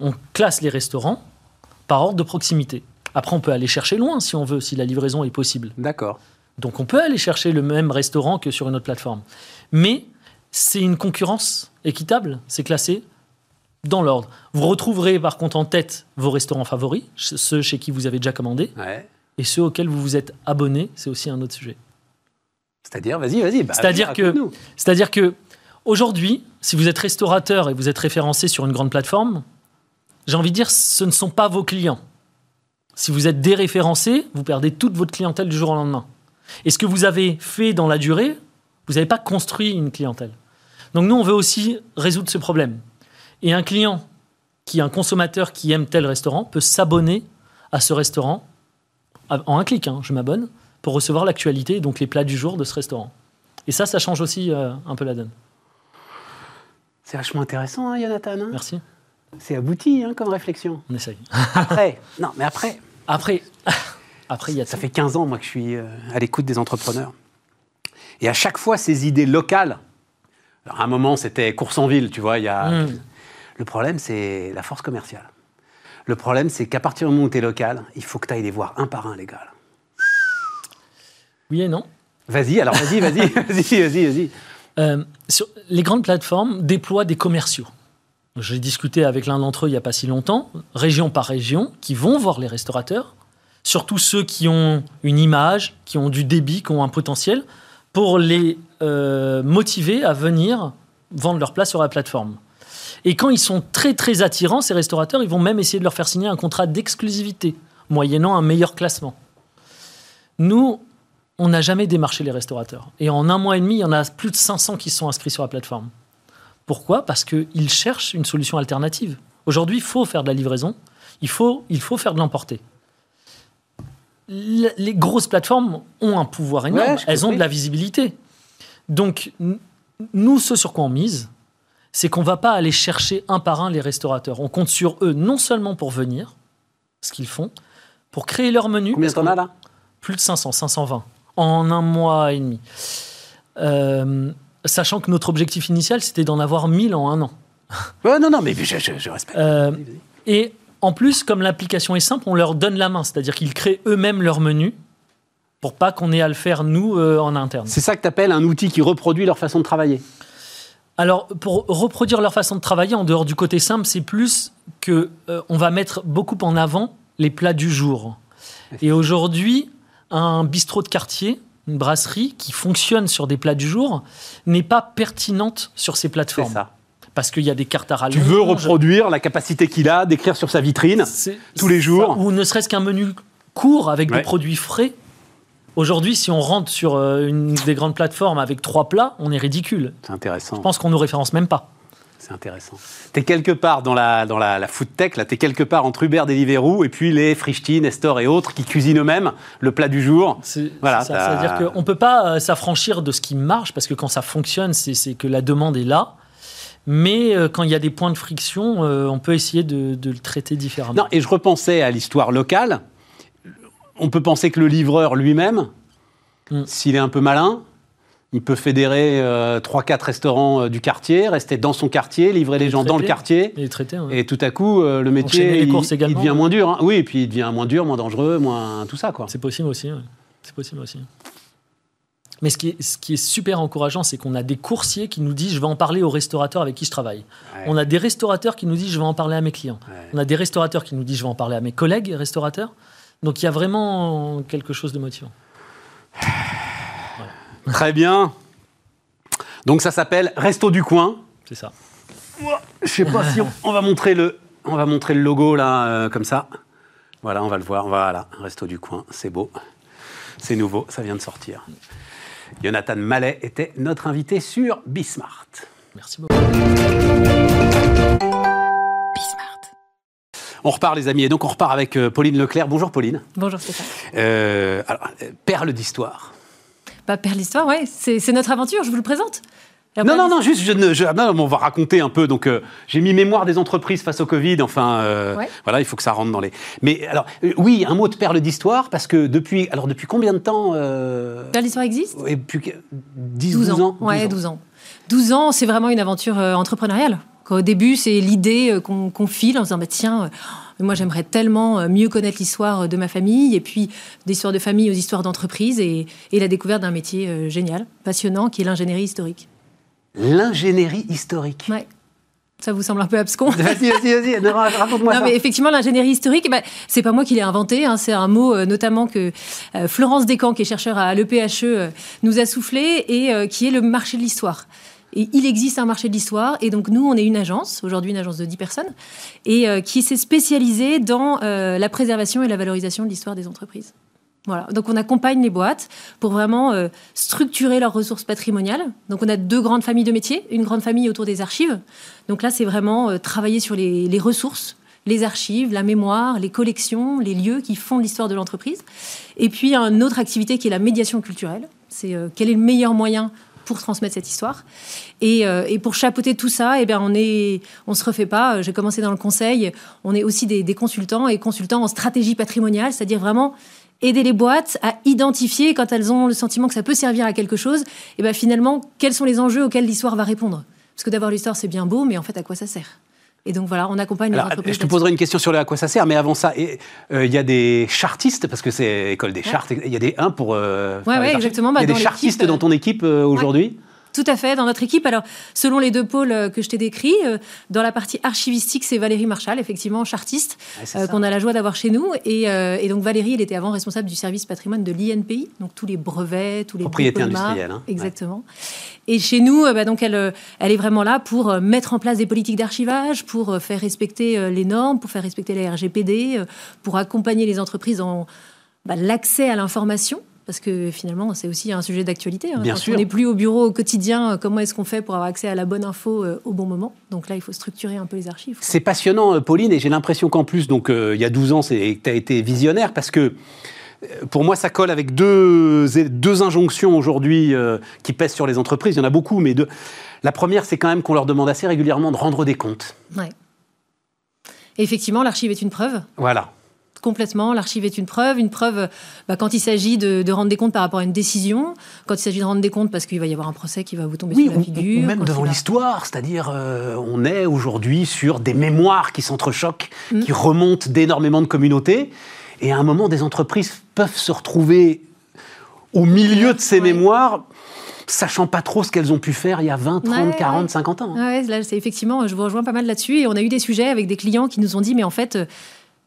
On classe les restaurants par ordre de proximité. Après, on peut aller chercher loin si on veut, si la livraison est possible. D'accord. Donc, on peut aller chercher le même restaurant que sur une autre plateforme. Mais c'est une concurrence équitable. C'est classé dans l'ordre. Vous retrouverez par contre en tête vos restaurants favoris, ceux chez qui vous avez déjà commandé, Ouais. et ceux auxquels vous vous êtes abonné. C'est aussi un autre sujet. C'est-à-dire, vas-y, vas-y. bah, C'est-à-dire que-. C'est-à-dire que aujourd'hui, si vous êtes restaurateur et vous êtes référencé sur une grande plateforme, j'ai envie de dire, ce ne sont pas vos clients. Si vous êtes déréférencé, vous perdez toute votre clientèle du jour au lendemain. Et ce que vous avez fait dans la durée, vous n'avez pas construit une clientèle. Donc nous, on veut aussi résoudre ce problème. Et un client qui est un consommateur qui aime tel restaurant peut s'abonner à ce restaurant en un clic. hein, je m'abonne pour recevoir l'actualité, donc les plats du jour de ce restaurant. Et ça, ça change aussi euh, un peu la donne. C'est vachement intéressant, hein, Jonathan. hein? Merci. C'est abouti hein, comme réflexion. On essaye. Après, non, mais après, Après, après il y a ça fait 15 ans, moi, que je suis euh, à l'écoute des entrepreneurs. Et à chaque fois, ces idées locales, alors à un moment, c'était course en ville, tu vois, y a... Mm. Le problème, c'est la force commerciale. Le problème, c'est qu'à partir du moment où tu es local, il faut que tu ailles les voir un par un, les gars. là. Oui et non. Vas-y, alors vas-y, vas-y, vas-y, vas-y, vas-y. Euh, les grandes plateformes déploient des commerciaux. J'ai discuté avec l'un d'entre eux il n'y a pas si longtemps, région par région, qui vont voir les restaurateurs, surtout ceux qui ont une image, qui ont du débit, qui ont un potentiel, pour les euh, motiver à venir vendre leur place sur la plateforme. Et quand ils sont très très attirants, ces restaurateurs, ils vont même essayer de leur faire signer un contrat d'exclusivité, moyennant un meilleur classement. Nous, on n'a jamais démarché les restaurateurs. Et en un mois et demi, il y en a plus de 500 qui sont inscrits sur la plateforme. Pourquoi? Parce qu'ils cherchent une solution alternative. Aujourd'hui, il faut faire de la livraison, il faut, il faut faire de l'emporter. Le- Les grosses plateformes ont un pouvoir énorme, Ouais, elles ont de la visibilité. Donc, nous, ce sur quoi on mise, c'est qu'on va pas aller chercher un par un les restaurateurs. On compte sur eux non seulement pour venir, ce qu'ils font, pour créer leur menu. Combien t'en qu'on- as là? Plus de 500, 520 en un mois et demi. Euh, sachant que notre objectif initial, c'était d'en avoir 1000 en un an. Ouais, non, non, mais je, je- je respecte. Euh, et en plus, comme l'application est simple, on leur donne la main, c'est-à-dire qu'ils créent eux-mêmes leur menu pour pas qu'on ait à le faire nous euh, en interne. C'est ça que tu appelles un outil qui reproduit leur façon de travailler. Alors, pour reproduire leur façon de travailler, en dehors du côté simple, c'est plus que euh, on va mettre beaucoup en avant les plats du jour. Et aujourd'hui, un bistrot de quartier, une brasserie qui fonctionne sur des plats du jour, n'est pas pertinente sur ces C'est plateformes. ça. Parce qu'il y a des cartes à rallonge. Tu veux reproduire la capacité qu'il a d'écrire sur sa vitrine C'est- tous les jours. Ou ne serait-ce qu'un menu court avec Ouais. des produits frais. Aujourd'hui, si on rentre sur euh, une des grandes plateformes avec trois plats, on est ridicule. C'est intéressant. Je pense qu'on ne nous référence même pas. C'est intéressant. Tu es quelque part dans la, dans la, la food tech, là, tu es quelque part entre Uber, Deliveroo et puis les Frischti, Nestor et autres qui cuisinent eux-mêmes le plat du jour. C'est Voilà, c'est ça. C'est-à-dire qu'on ne peut pas euh, s'affranchir de ce qui marche, parce que quand ça fonctionne, c'est c'est que la demande est là. Mais euh, quand il y a des points de friction, euh, on peut essayer de, de le traiter différemment. Non, et je repensais à l'histoire locale. On peut penser que le livreur lui-même, Mm. s'il est un peu malin, il peut fédérer euh, 3-4 restaurants euh, du quartier, rester dans son quartier, livrer les gens dans le quartier. Et ouais. Tout à coup, euh, le métier, il, il devient moins dur. hein. Oui, et puis il devient moins dur, moins dangereux, moins tout ça, quoi. C'est possible aussi. ouais. C'est possible aussi. Mais ce qui est, ce qui est super encourageant, c'est qu'on a des coursiers qui nous disent je vais en parler aux restaurateurs avec qui je travaille. Ouais. On a des restaurateurs qui nous disent je vais en parler à mes clients. On a des restaurateurs qui nous disent je vais en parler à mes collègues restaurateurs. Donc il y a vraiment quelque chose de motivant. Très bien. Donc ça s'appelle Resto du coin. C'est ça. Je sais pas si on, on va montrer le, on va montrer le logo là, euh, comme ça. Voilà, on va le voir. Voilà, Resto du coin, c'est beau, c'est nouveau, ça vient de sortir. Jonathan Mallet était notre invité sur Bismart. Merci beaucoup. On repart les amis, et donc on repart avec euh, Pauline Leclerc. Bonjour Pauline. Bonjour Stéphane. Euh, alors, perle d'histoire. Bah, Père l'Histoire, ouais, c'est notre aventure, je vous le présente. Non, Perle non, non, juste, je ne, je- non, mais on va raconter un peu. Donc, euh, j'ai mis mémoire des entreprises face au Covid. Enfin, euh, Ouais. voilà, il faut que ça rentre dans les. Mais alors, euh, oui, un mot de perle d'histoire, parce que depuis, alors depuis combien de temps Père l'Histoire existe et que- 10, 12 12 ans Ouais, 12 ans. 12 ans, c'est vraiment une aventure entrepreneuriale. Au début, c'est l'idée qu'on qu'on file en se disant bah, tiens, euh, moi j'aimerais tellement euh, mieux connaître l'histoire de ma famille, et puis d'histoire de famille aux histoires d'entreprise, et, et la découverte d'un métier euh, génial, passionnant, qui est l'ingénierie historique. L'ingénierie historique. Ouais. Ça vous semble un peu abscon Vas-y, vas-y, vas-y, non, raconte-moi Non, ça. mais effectivement, l'ingénierie historique, bah, c'est pas moi qui l'ai inventé. hein, c'est un mot euh, notamment que euh, Florence Descamps, qui est chercheur à l'EPHE, euh, nous a soufflé et euh, qui est le marché de l'histoire. Et il existe un marché de l'histoire. Et donc, nous, on est une agence, aujourd'hui une agence de 10 personnes, et euh, qui s'est spécialisée dans euh, la préservation et la valorisation de l'histoire des entreprises. Voilà. Donc, on accompagne les boîtes pour vraiment euh, structurer leurs ressources patrimoniales. Donc, on a deux grandes familles de métiers. Une grande famille autour des archives. Donc là, c'est vraiment travailler sur les, ressources, les archives, la mémoire, les collections, les lieux qui font l'histoire de l'entreprise. Et puis, une autre activité qui est la médiation culturelle. C'est quel est le meilleur moyen pour transmettre cette histoire. Et, euh, et pour chapeauter tout ça, eh bien, on est, on se refait pas. J'ai commencé dans le conseil. On est aussi des, consultants et consultants en stratégie patrimoniale, c'est-à-dire vraiment aider les boîtes à identifier quand elles ont le sentiment que ça peut servir à quelque chose. Et ben finalement, quels sont les enjeux auxquels l'histoire va répondre Parce que d'abord l'histoire c'est bien beau, mais en fait à quoi ça sert? Et donc voilà, on accompagne les entreprises. je te poserai une question sur le à quoi ça sert, mais avant ça, euh, il y a des chartistes, parce que c'est école des chartes, il y a des un pour. euh, ouais, archives. exactement, bah, il y a des chartistes euh, dans ton équipe euh, aujourd'hui? Tout à fait, dans notre équipe. Alors, selon les deux pôles euh, que je t'ai décrits, euh, dans la partie archivistique, c'est Valérie Marchal, effectivement, chartiste, Ouais, c'est euh, qu'on a la joie d'avoir chez nous. Et, euh, et donc, Valérie, elle était avant responsable du service patrimoine de l'INPI, donc tous les brevets, tous les Propriété dépôts de marque. industrielle, hein. Exactement. Et chez nous, bah, donc, elle, elle est vraiment là pour mettre en place des politiques d'archivage, pour faire respecter les normes, pour faire respecter la RGPD, pour accompagner les entreprises dans bah, l'accès à l'information. Parce que finalement, c'est aussi un sujet d'actualité. hein. Bien Quand sûr. on n'est plus au bureau au quotidien, euh, comment est-ce qu'on fait pour avoir accès à la bonne info euh, au bon moment? Donc là, il faut structurer un peu les archives. C'est passionnant, euh, Pauline, et j'ai l'impression qu'en plus, donc euh, il y a 12 ans, tu as été visionnaire parce que pour moi, ça colle avec deux, deux injonctions aujourd'hui euh, qui pèsent sur les entreprises. Il y en a beaucoup, mais deux. La première, c'est quand même qu'on leur demande assez régulièrement de rendre des comptes. Ouais. Et effectivement, l'archive est une preuve. Voilà. Complètement, l'archive est une preuve. Une preuve bah, quand il s'agit de, de rendre des comptes par rapport à une décision, quand il s'agit de rendre des comptes parce qu'il va y avoir un procès qui va vous tomber Oui, sur la figure. ou même devant l'histoire, c'est-à-dire euh, on est aujourd'hui sur des mémoires qui s'entrechoquent, Mm. qui remontent d'énormément de communautés, et à un moment, des entreprises peuvent se retrouver au milieu de ces Ouais. mémoires, sachant pas trop ce qu'elles ont pu faire il y a 20, 30, Ouais, 40, ouais. 50 ans. hein. Ouais, là, c'est effectivement, je vous rejoins pas mal là-dessus. Et on a eu des sujets avec des clients qui nous ont dit, mais en fait,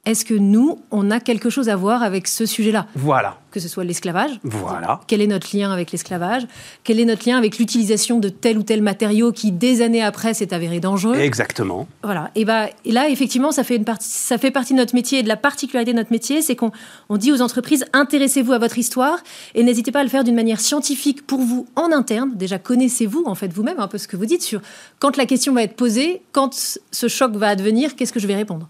est-ce que nous, on a quelque chose à voir avec ce sujet-là Voilà, Que ce soit l'esclavage. Voilà. Quel est notre lien avec l'esclavage? Quel est notre lien avec l'utilisation de tel ou tel matériau qui, des années après, s'est avéré dangereux? Exactement. Voilà. Et, bah, et là, effectivement, ça fait, une partie, ça fait partie de notre métier et de la particularité de notre métier, c'est qu'on on dit aux entreprises intéressez-vous à votre histoire et n'hésitez pas à le faire d'une manière scientifique pour vous en interne. Déjà, connaissez-vous en fait vous-même un peu ce que vous dites sur quand la question va être posée, quand ce choc va advenir, qu'est-ce que je vais répondre?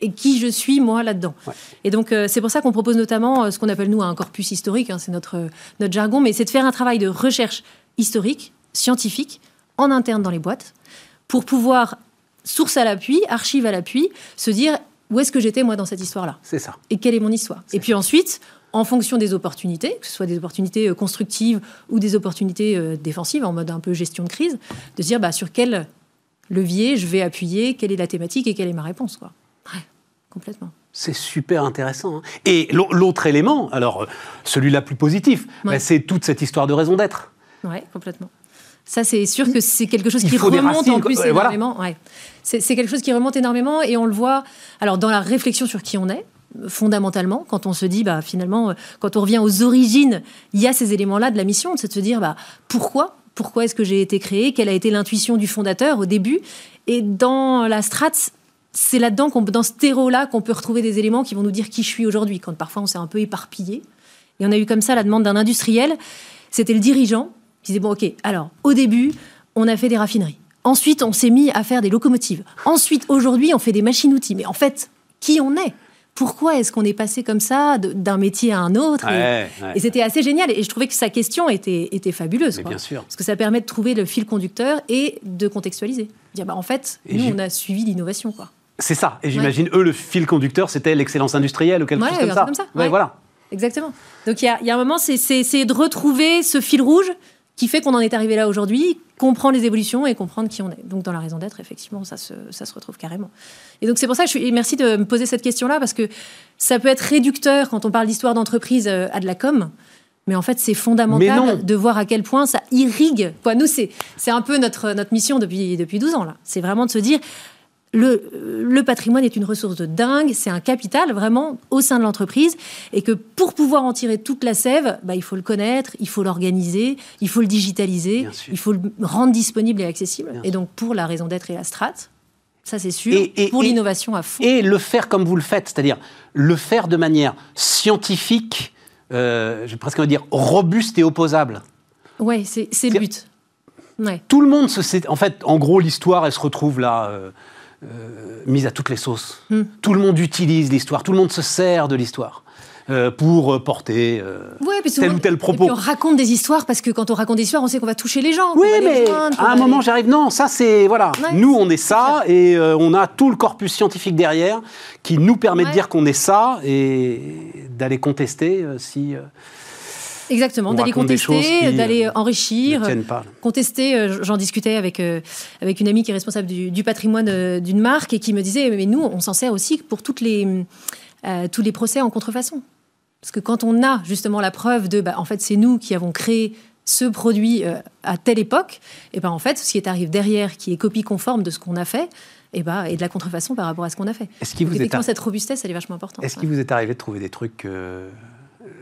Et qui je suis moi là-dedans. Ouais. Et donc euh, c'est pour ça qu'on propose notamment euh, ce qu'on appelle nous un corpus historique, hein, c'est notre, euh, notre jargon, mais c'est de faire un travail de recherche historique, scientifique, en interne dans les boîtes, pour pouvoir, source à l'appui, archive à l'appui, se dire où est-ce que j'étais moi dans cette histoire-là C'est ça. et quelle est mon histoire. Et puis ensuite, en fonction des opportunités, que ce soit des opportunités constructives ou des opportunités défensives, en mode un peu gestion de crise, de se dire bah, sur quel levier je vais appuyer, quelle est la thématique et quelle est ma réponse. Quoi. Ouais, complètement. C'est super intéressant. hein. Et l'au- l'autre élément, alors euh, celui-là plus positif, Ouais. bah, c'est toute cette histoire de raison d'être. Ouais, complètement. Ça, c'est sûr que c'est quelque chose qui remonte racines, en plus voilà. énormément. Ouais. C'est quelque chose qui remonte énormément et on le voit alors dans la réflexion sur qui on est, fondamentalement, quand on se dit, bah, finalement, euh, quand on revient aux origines, il y a ces éléments-là de la mission, c'est de se dire, bah, pourquoi? Pourquoi est-ce que j'ai été créé Quelle a été l'intuition du fondateur au début? Et dans la strate, c'est là-dedans, qu'on- dans ce terreau-là, qu'on peut retrouver des éléments qui vont nous dire qui je suis aujourd'hui, quand parfois on s'est un peu éparpillé. Et on a eu comme ça la demande d'un industriel. C'était le dirigeant qui disait Bon, ok, alors, au début, on a fait des raffineries. Ensuite, on s'est mis à faire des locomotives. Ensuite, aujourd'hui, on fait des machines-outils. Mais en fait, qui on est? Pourquoi est-ce qu'on est passé comme ça de- d'un métier à un autre? Et- Ouais, ouais. Et, c'était assez génial. Et je trouvais que sa question était, était fabuleuse. Quoi. bien sûr. Parce que ça permet de trouver le fil conducteur et de contextualiser. Dire, bah, en fait, Et nous, on a suivi l'innovation. quoi. C'est ça. Et j'imagine, eux, le fil conducteur, c'était l'excellence industrielle ou quelque Ouais, chose comme ça. comme ça, Ouais, voilà. Exactement. Donc il y a, il y a un moment, c'est- c'est de retrouver ce fil rouge qui fait qu'on en est arrivé là aujourd'hui, comprendre les évolutions et comprendre qui on est. Donc dans la raison d'être, effectivement, ça se, ça se retrouve carrément. Et donc c'est pour ça que je suis, et merci de me poser cette question-là, parce que ça peut être réducteur quand on parle d'histoire d'entreprise euh, à de la com. Mais en fait, c'est fondamental de voir à quel point ça irrigue. Quoi, nous, c'est c'est un peu notre, notre mission depuis, depuis 12 ans. là. C'est vraiment de se dire, le, le patrimoine est une ressource de dingue, c'est un capital vraiment au sein de l'entreprise, et que pour pouvoir en tirer toute la sève, bah, il faut le connaître, il faut l'organiser, il faut le digitaliser, il faut le rendre disponible et accessible. Bien et donc pour la raison d'être et la strate, ça c'est sûr, Et- et- pour l'innovation à fond. Et le faire comme vous le faites, c'est-à-dire le faire de manière scientifique, euh, j'ai presque envie de dire robuste et opposable. Ouais, c'est c'est le but. Ouais. Tout le monde se sait. En fait, en gros, l'histoire, elle se retrouve là, euh, euh, mise à toutes les sauces. Hmm. Tout le monde utilise l'histoire, tout le monde se sert de l'histoire euh, pour euh, porter euh, Ouais, tel ou tel Et propos. puis on raconte des histoires parce que quand on raconte des histoires, on sait qu'on va toucher les gens. Oui, mais à un moment, j'arrive. Non, ça, c'est. Voilà. Ouais, nous, on est ça, et euh, on a tout le corpus scientifique derrière qui nous permet de dire qu'on est ça et d'aller contester si. Exactement, d'aller contester, qui, d'aller enrichir. contester. euh, J'en discutais avec, euh, avec une amie qui est responsable du, du patrimoine euh, d'une marque et qui me disait Mais nous, on s'en sert aussi pour toutes les, euh, tous les procès en contrefaçon. Parce que quand on a justement la preuve de bah, En fait, c'est nous qui avons créé ce produit euh, à telle époque, et ben en fait, ce qui est arrive derrière, qui est copie conforme de ce qu'on a fait, et ben et de la contrefaçon par rapport à ce qu'on a fait. Est-ce Donc, vous est cette robustesse, elle est vachement importante. Est-ce ouais. qu'il vous est arrivé de trouver des trucs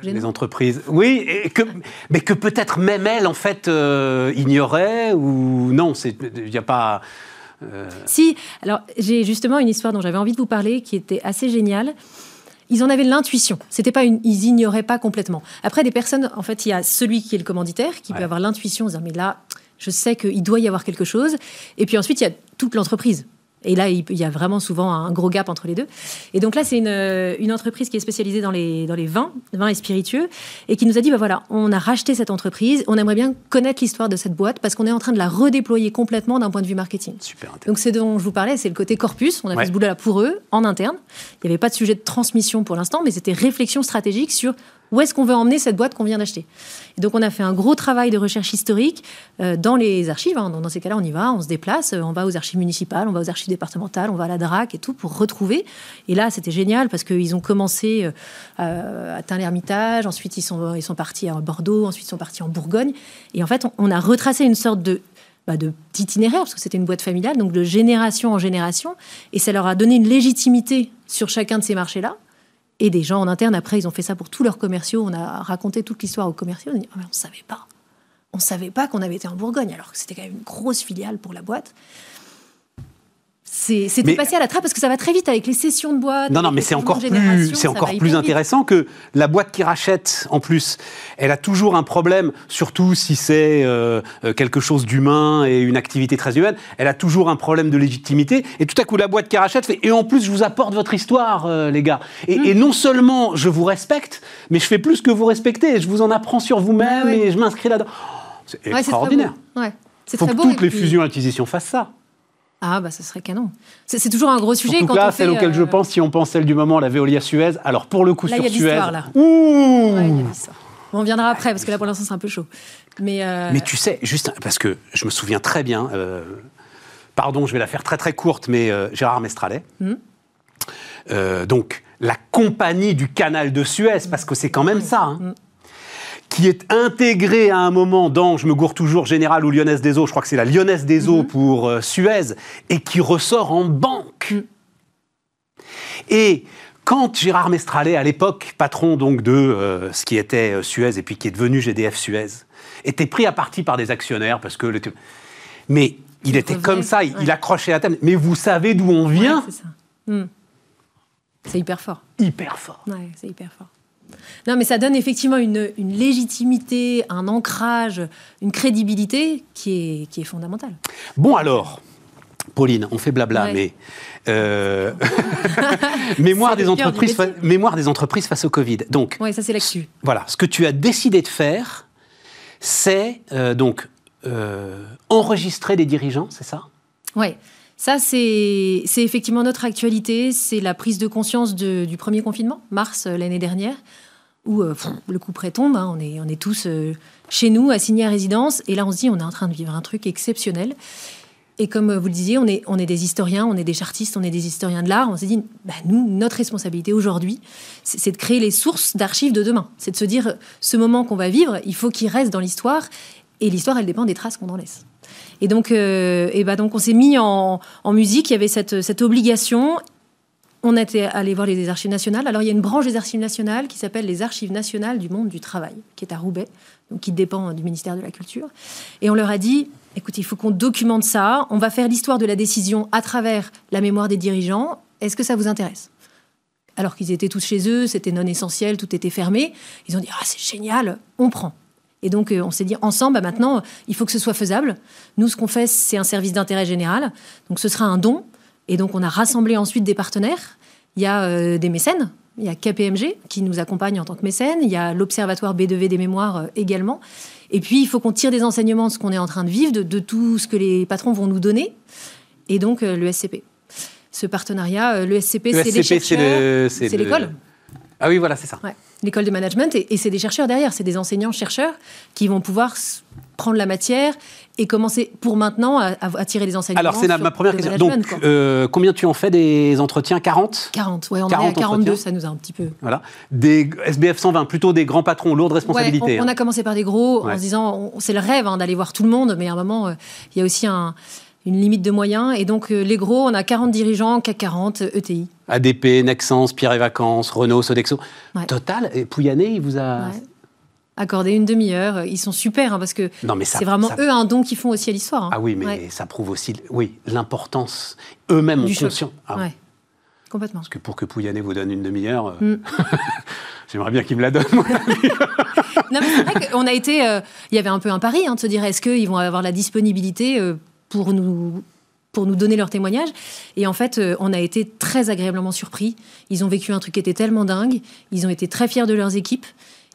Gênant. les entreprises, oui, et que, mais que peut-être même elles en fait euh, ignoraient ou non, il n'y a pas. euh, Si, alors j'ai justement une histoire dont j'avais envie de vous parler qui était assez géniale. Ils en avaient l'intuition. C'était pas une, ils ignoraient pas complètement. Après, des personnes, en fait, il y a celui qui est le commanditaire qui Ouais. peut avoir l'intuition, dire mais là, je sais qu'il doit y avoir quelque chose. Et puis ensuite, il y a toute l'entreprise Et là, il y a vraiment souvent un gros gap entre les deux. Et donc là, c'est une, une, entreprise qui est spécialisée dans les, dans les vins, vins et spiritueux, et qui nous a dit, bah voilà, on a racheté cette entreprise, on aimerait bien connaître l'histoire de cette boîte, parce qu'on est en train de la redéployer complètement d'un point de vue marketing. Super donc c'est dont je vous parlais, c'est le côté corpus. On a fait ce boulot-là pour eux, en interne. Il n'y avait pas de sujet de transmission pour l'instant, mais c'était réflexion stratégique sur où est-ce qu'on veut emmener cette boîte qu'on vient d'acheter? Et donc on a fait un gros travail de recherche historique euh, dans les archives. Hein. Dans ces cas-là, on y va, on se déplace, euh, on va aux archives municipales, on va aux archives départementales, on va à la DRAC et tout pour retrouver. Et là, c'était génial parce qu'ils ont commencé euh, à Tain-l'Hermitage, ensuite ils sont, ils sont partis à Bordeaux, ensuite ils sont partis en Bourgogne. Et en fait, on, a retracé une sorte de bah, de petit itinéraire, parce que c'était une boîte familiale, donc de génération en génération, et ça leur a donné une légitimité sur chacun de ces marchés-là. Et des gens en interne, après, ils ont fait ça pour tous leurs commerciaux. On a raconté toute l'histoire aux commerciaux. On dit, ah, on ne savait pas. On ne savait pas qu'on avait été en Bourgogne, alors que c'était quand même une grosse filiale pour la boîte. C'était passé à la trappe parce que ça va très vite avec les sessions de boîte. Non, non, mais c'est encore plus, c'est encore plus intéressant que la boîte qui rachète, en plus, elle a toujours un problème, surtout si c'est euh, euh, quelque chose d'humain et une activité très humaine, elle a toujours un problème de légitimité. Et tout à coup, la boîte qui rachète fait, et en plus, je vous apporte votre histoire, euh, les gars. Et, mm. et, non seulement je vous respecte, mais je fais plus que vous respectez. Je vous en apprends sur vous-même et je m'inscris là-dedans. c'est extraordinaire. Il faut que toutes les fusions-acquisitions fassent ça. Ah, bah, ça serait canon. C'est toujours un gros sujet. quand là, celle auquel je euh, pense, si on pense celle du moment, la Veolia Suez, alors pour le coup là, sur y a Suez. Là. Ouh on viendra après, parce que là, pour l'instant, c'est un peu chaud. Mais, euh, mais tu sais, juste parce que je me souviens très bien, euh, pardon, je vais la faire très très courte, mais Gérard Mestralet. Hmm. donc, la compagnie du canal de Suez, parce que c'est quand même ça. Hein. Hmm qui est intégré à un moment dans, je me gourre toujours, Général ou Lyonnaise des Eaux, je crois que c'est la Lyonnaise des Eaux mhm. pour euh, Suez, et qui ressort en banque. Mm. Et quand Gérard Mestralet, à l'époque patron donc de euh, ce qui était euh, Suez et puis qui est devenu GDF Suez, était pris à partie par des actionnaires parce que mais il était comme ça, il, accrochait la table. Mais vous savez d'où on vient mm. C'est hyper fort. Hyper fort. Ouais, c'est hyper fort. Non, mais ça donne effectivement une, légitimité, un ancrage, une crédibilité qui est, qui est fondamentale. Bon alors, Pauline, on fait blabla, mais euh, mémoire, des entreprises mémoire des entreprises face au Covid. Donc, oui, ça c'est là-dessus. Voilà, ce que tu as décidé de faire, c'est euh, donc euh, enregistrer des dirigeants, c'est ça? Oui. Ça, c'est effectivement notre actualité. C'est la prise de conscience du premier confinement, mars l'année dernière, où euh, le coup près tombe. Hein. on, est, tous euh, chez nous, assignés à résidence. Et là, on se dit, on est en train de vivre un truc exceptionnel. Et comme euh, vous le disiez, on est, on est des historiens, on est des chartistes, on est des historiens de l'art. On s'est dit, bah, nous, notre responsabilité aujourd'hui, c'est de créer les sources d'archives de demain. C'est de se dire, ce moment qu'on va vivre, il faut qu'il reste dans l'histoire. Et l'histoire, elle dépend des traces qu'on en laisse. Et donc, et bah donc on s'est mis en, musique. Il y avait cette, cette obligation on était allé voir les archives nationales. Alors, il y a une branche des archives nationales qui s'appelle les archives nationales du monde du travail, qui est à Roubaix, donc qui dépend du ministère de la Culture. Et on leur a dit écoutez, il faut qu'on documente ça. On va faire l'histoire de la décision à travers la mémoire des dirigeants. Est-ce que ça vous intéresse? Alors qu'ils étaient tous chez eux, c'était non essentiel, tout était fermé. Ils ont dit ah, c'est génial, on prend. Et donc, euh, on s'est dit ensemble, bah, maintenant, il faut que ce soit faisable. Nous, ce qu'on fait, c'est un service d'intérêt général. Donc, ce sera un don. Et donc, on a rassemblé ensuite des partenaires. Il y a euh, des mécènes. Il y a KPMG qui nous accompagne en tant que mécène. Il y a l'Observatoire B2V des mémoires euh, également. Et puis, il faut qu'on tire des enseignements de ce qu'on est en train de vivre, de, tout ce que les patrons vont nous donner. Et donc, euh, le SCP. Ce partenariat, le SCP, c'est les chercheurs. C'est l'école. Ah oui, voilà, c'est ça. L'école de management. Et, et c'est des chercheurs derrière. C'est des enseignants-chercheurs qui vont pouvoir prendre la matière et commencer pour maintenant à, tirer des enseignements. Alors, c'est ma première question. Donc, euh, combien tu en fais des entretiens? 40 40, oui, on 40 est à 42, ça nous a un petit peu. Voilà. Des SBF 120, plutôt des grands patrons, lourdes responsabilités. on, hein. a commencé par des gros en se disant, c'est le rêve hein, d'aller voir tout le monde, mais à un moment, euh, il y a aussi une limite de moyens. Et donc, euh, les gros, on a 40 dirigeants, CAC 40, ETI. ADP, Nexens, Pierre et Vacances, Renault, Sodexo. Total, et Pouyanné, il vous a accorder une demi-heure. Ils sont super hein, parce que c'est vraiment eux un don qu'ils font aussi à l'histoire. Hein. Ah oui, mais ça prouve aussi oui, l'importance. Eux-mêmes ont conscience. Ah, Complètement. Parce que pour que Pouyanné vous donne une demi-heure, euh, mm. j'aimerais bien qu'il me la donne. non, mais c'est vrai qu'on a été. Euh, il y avait un peu un pari hein, de se dire est-ce qu'ils vont avoir la disponibilité euh, pour nous pour nous donner leur témoignage. Et en fait, euh, on a été très agréablement surpris. Ils ont vécu un truc qui était tellement dingue. Ils ont été très fiers de leurs équipes.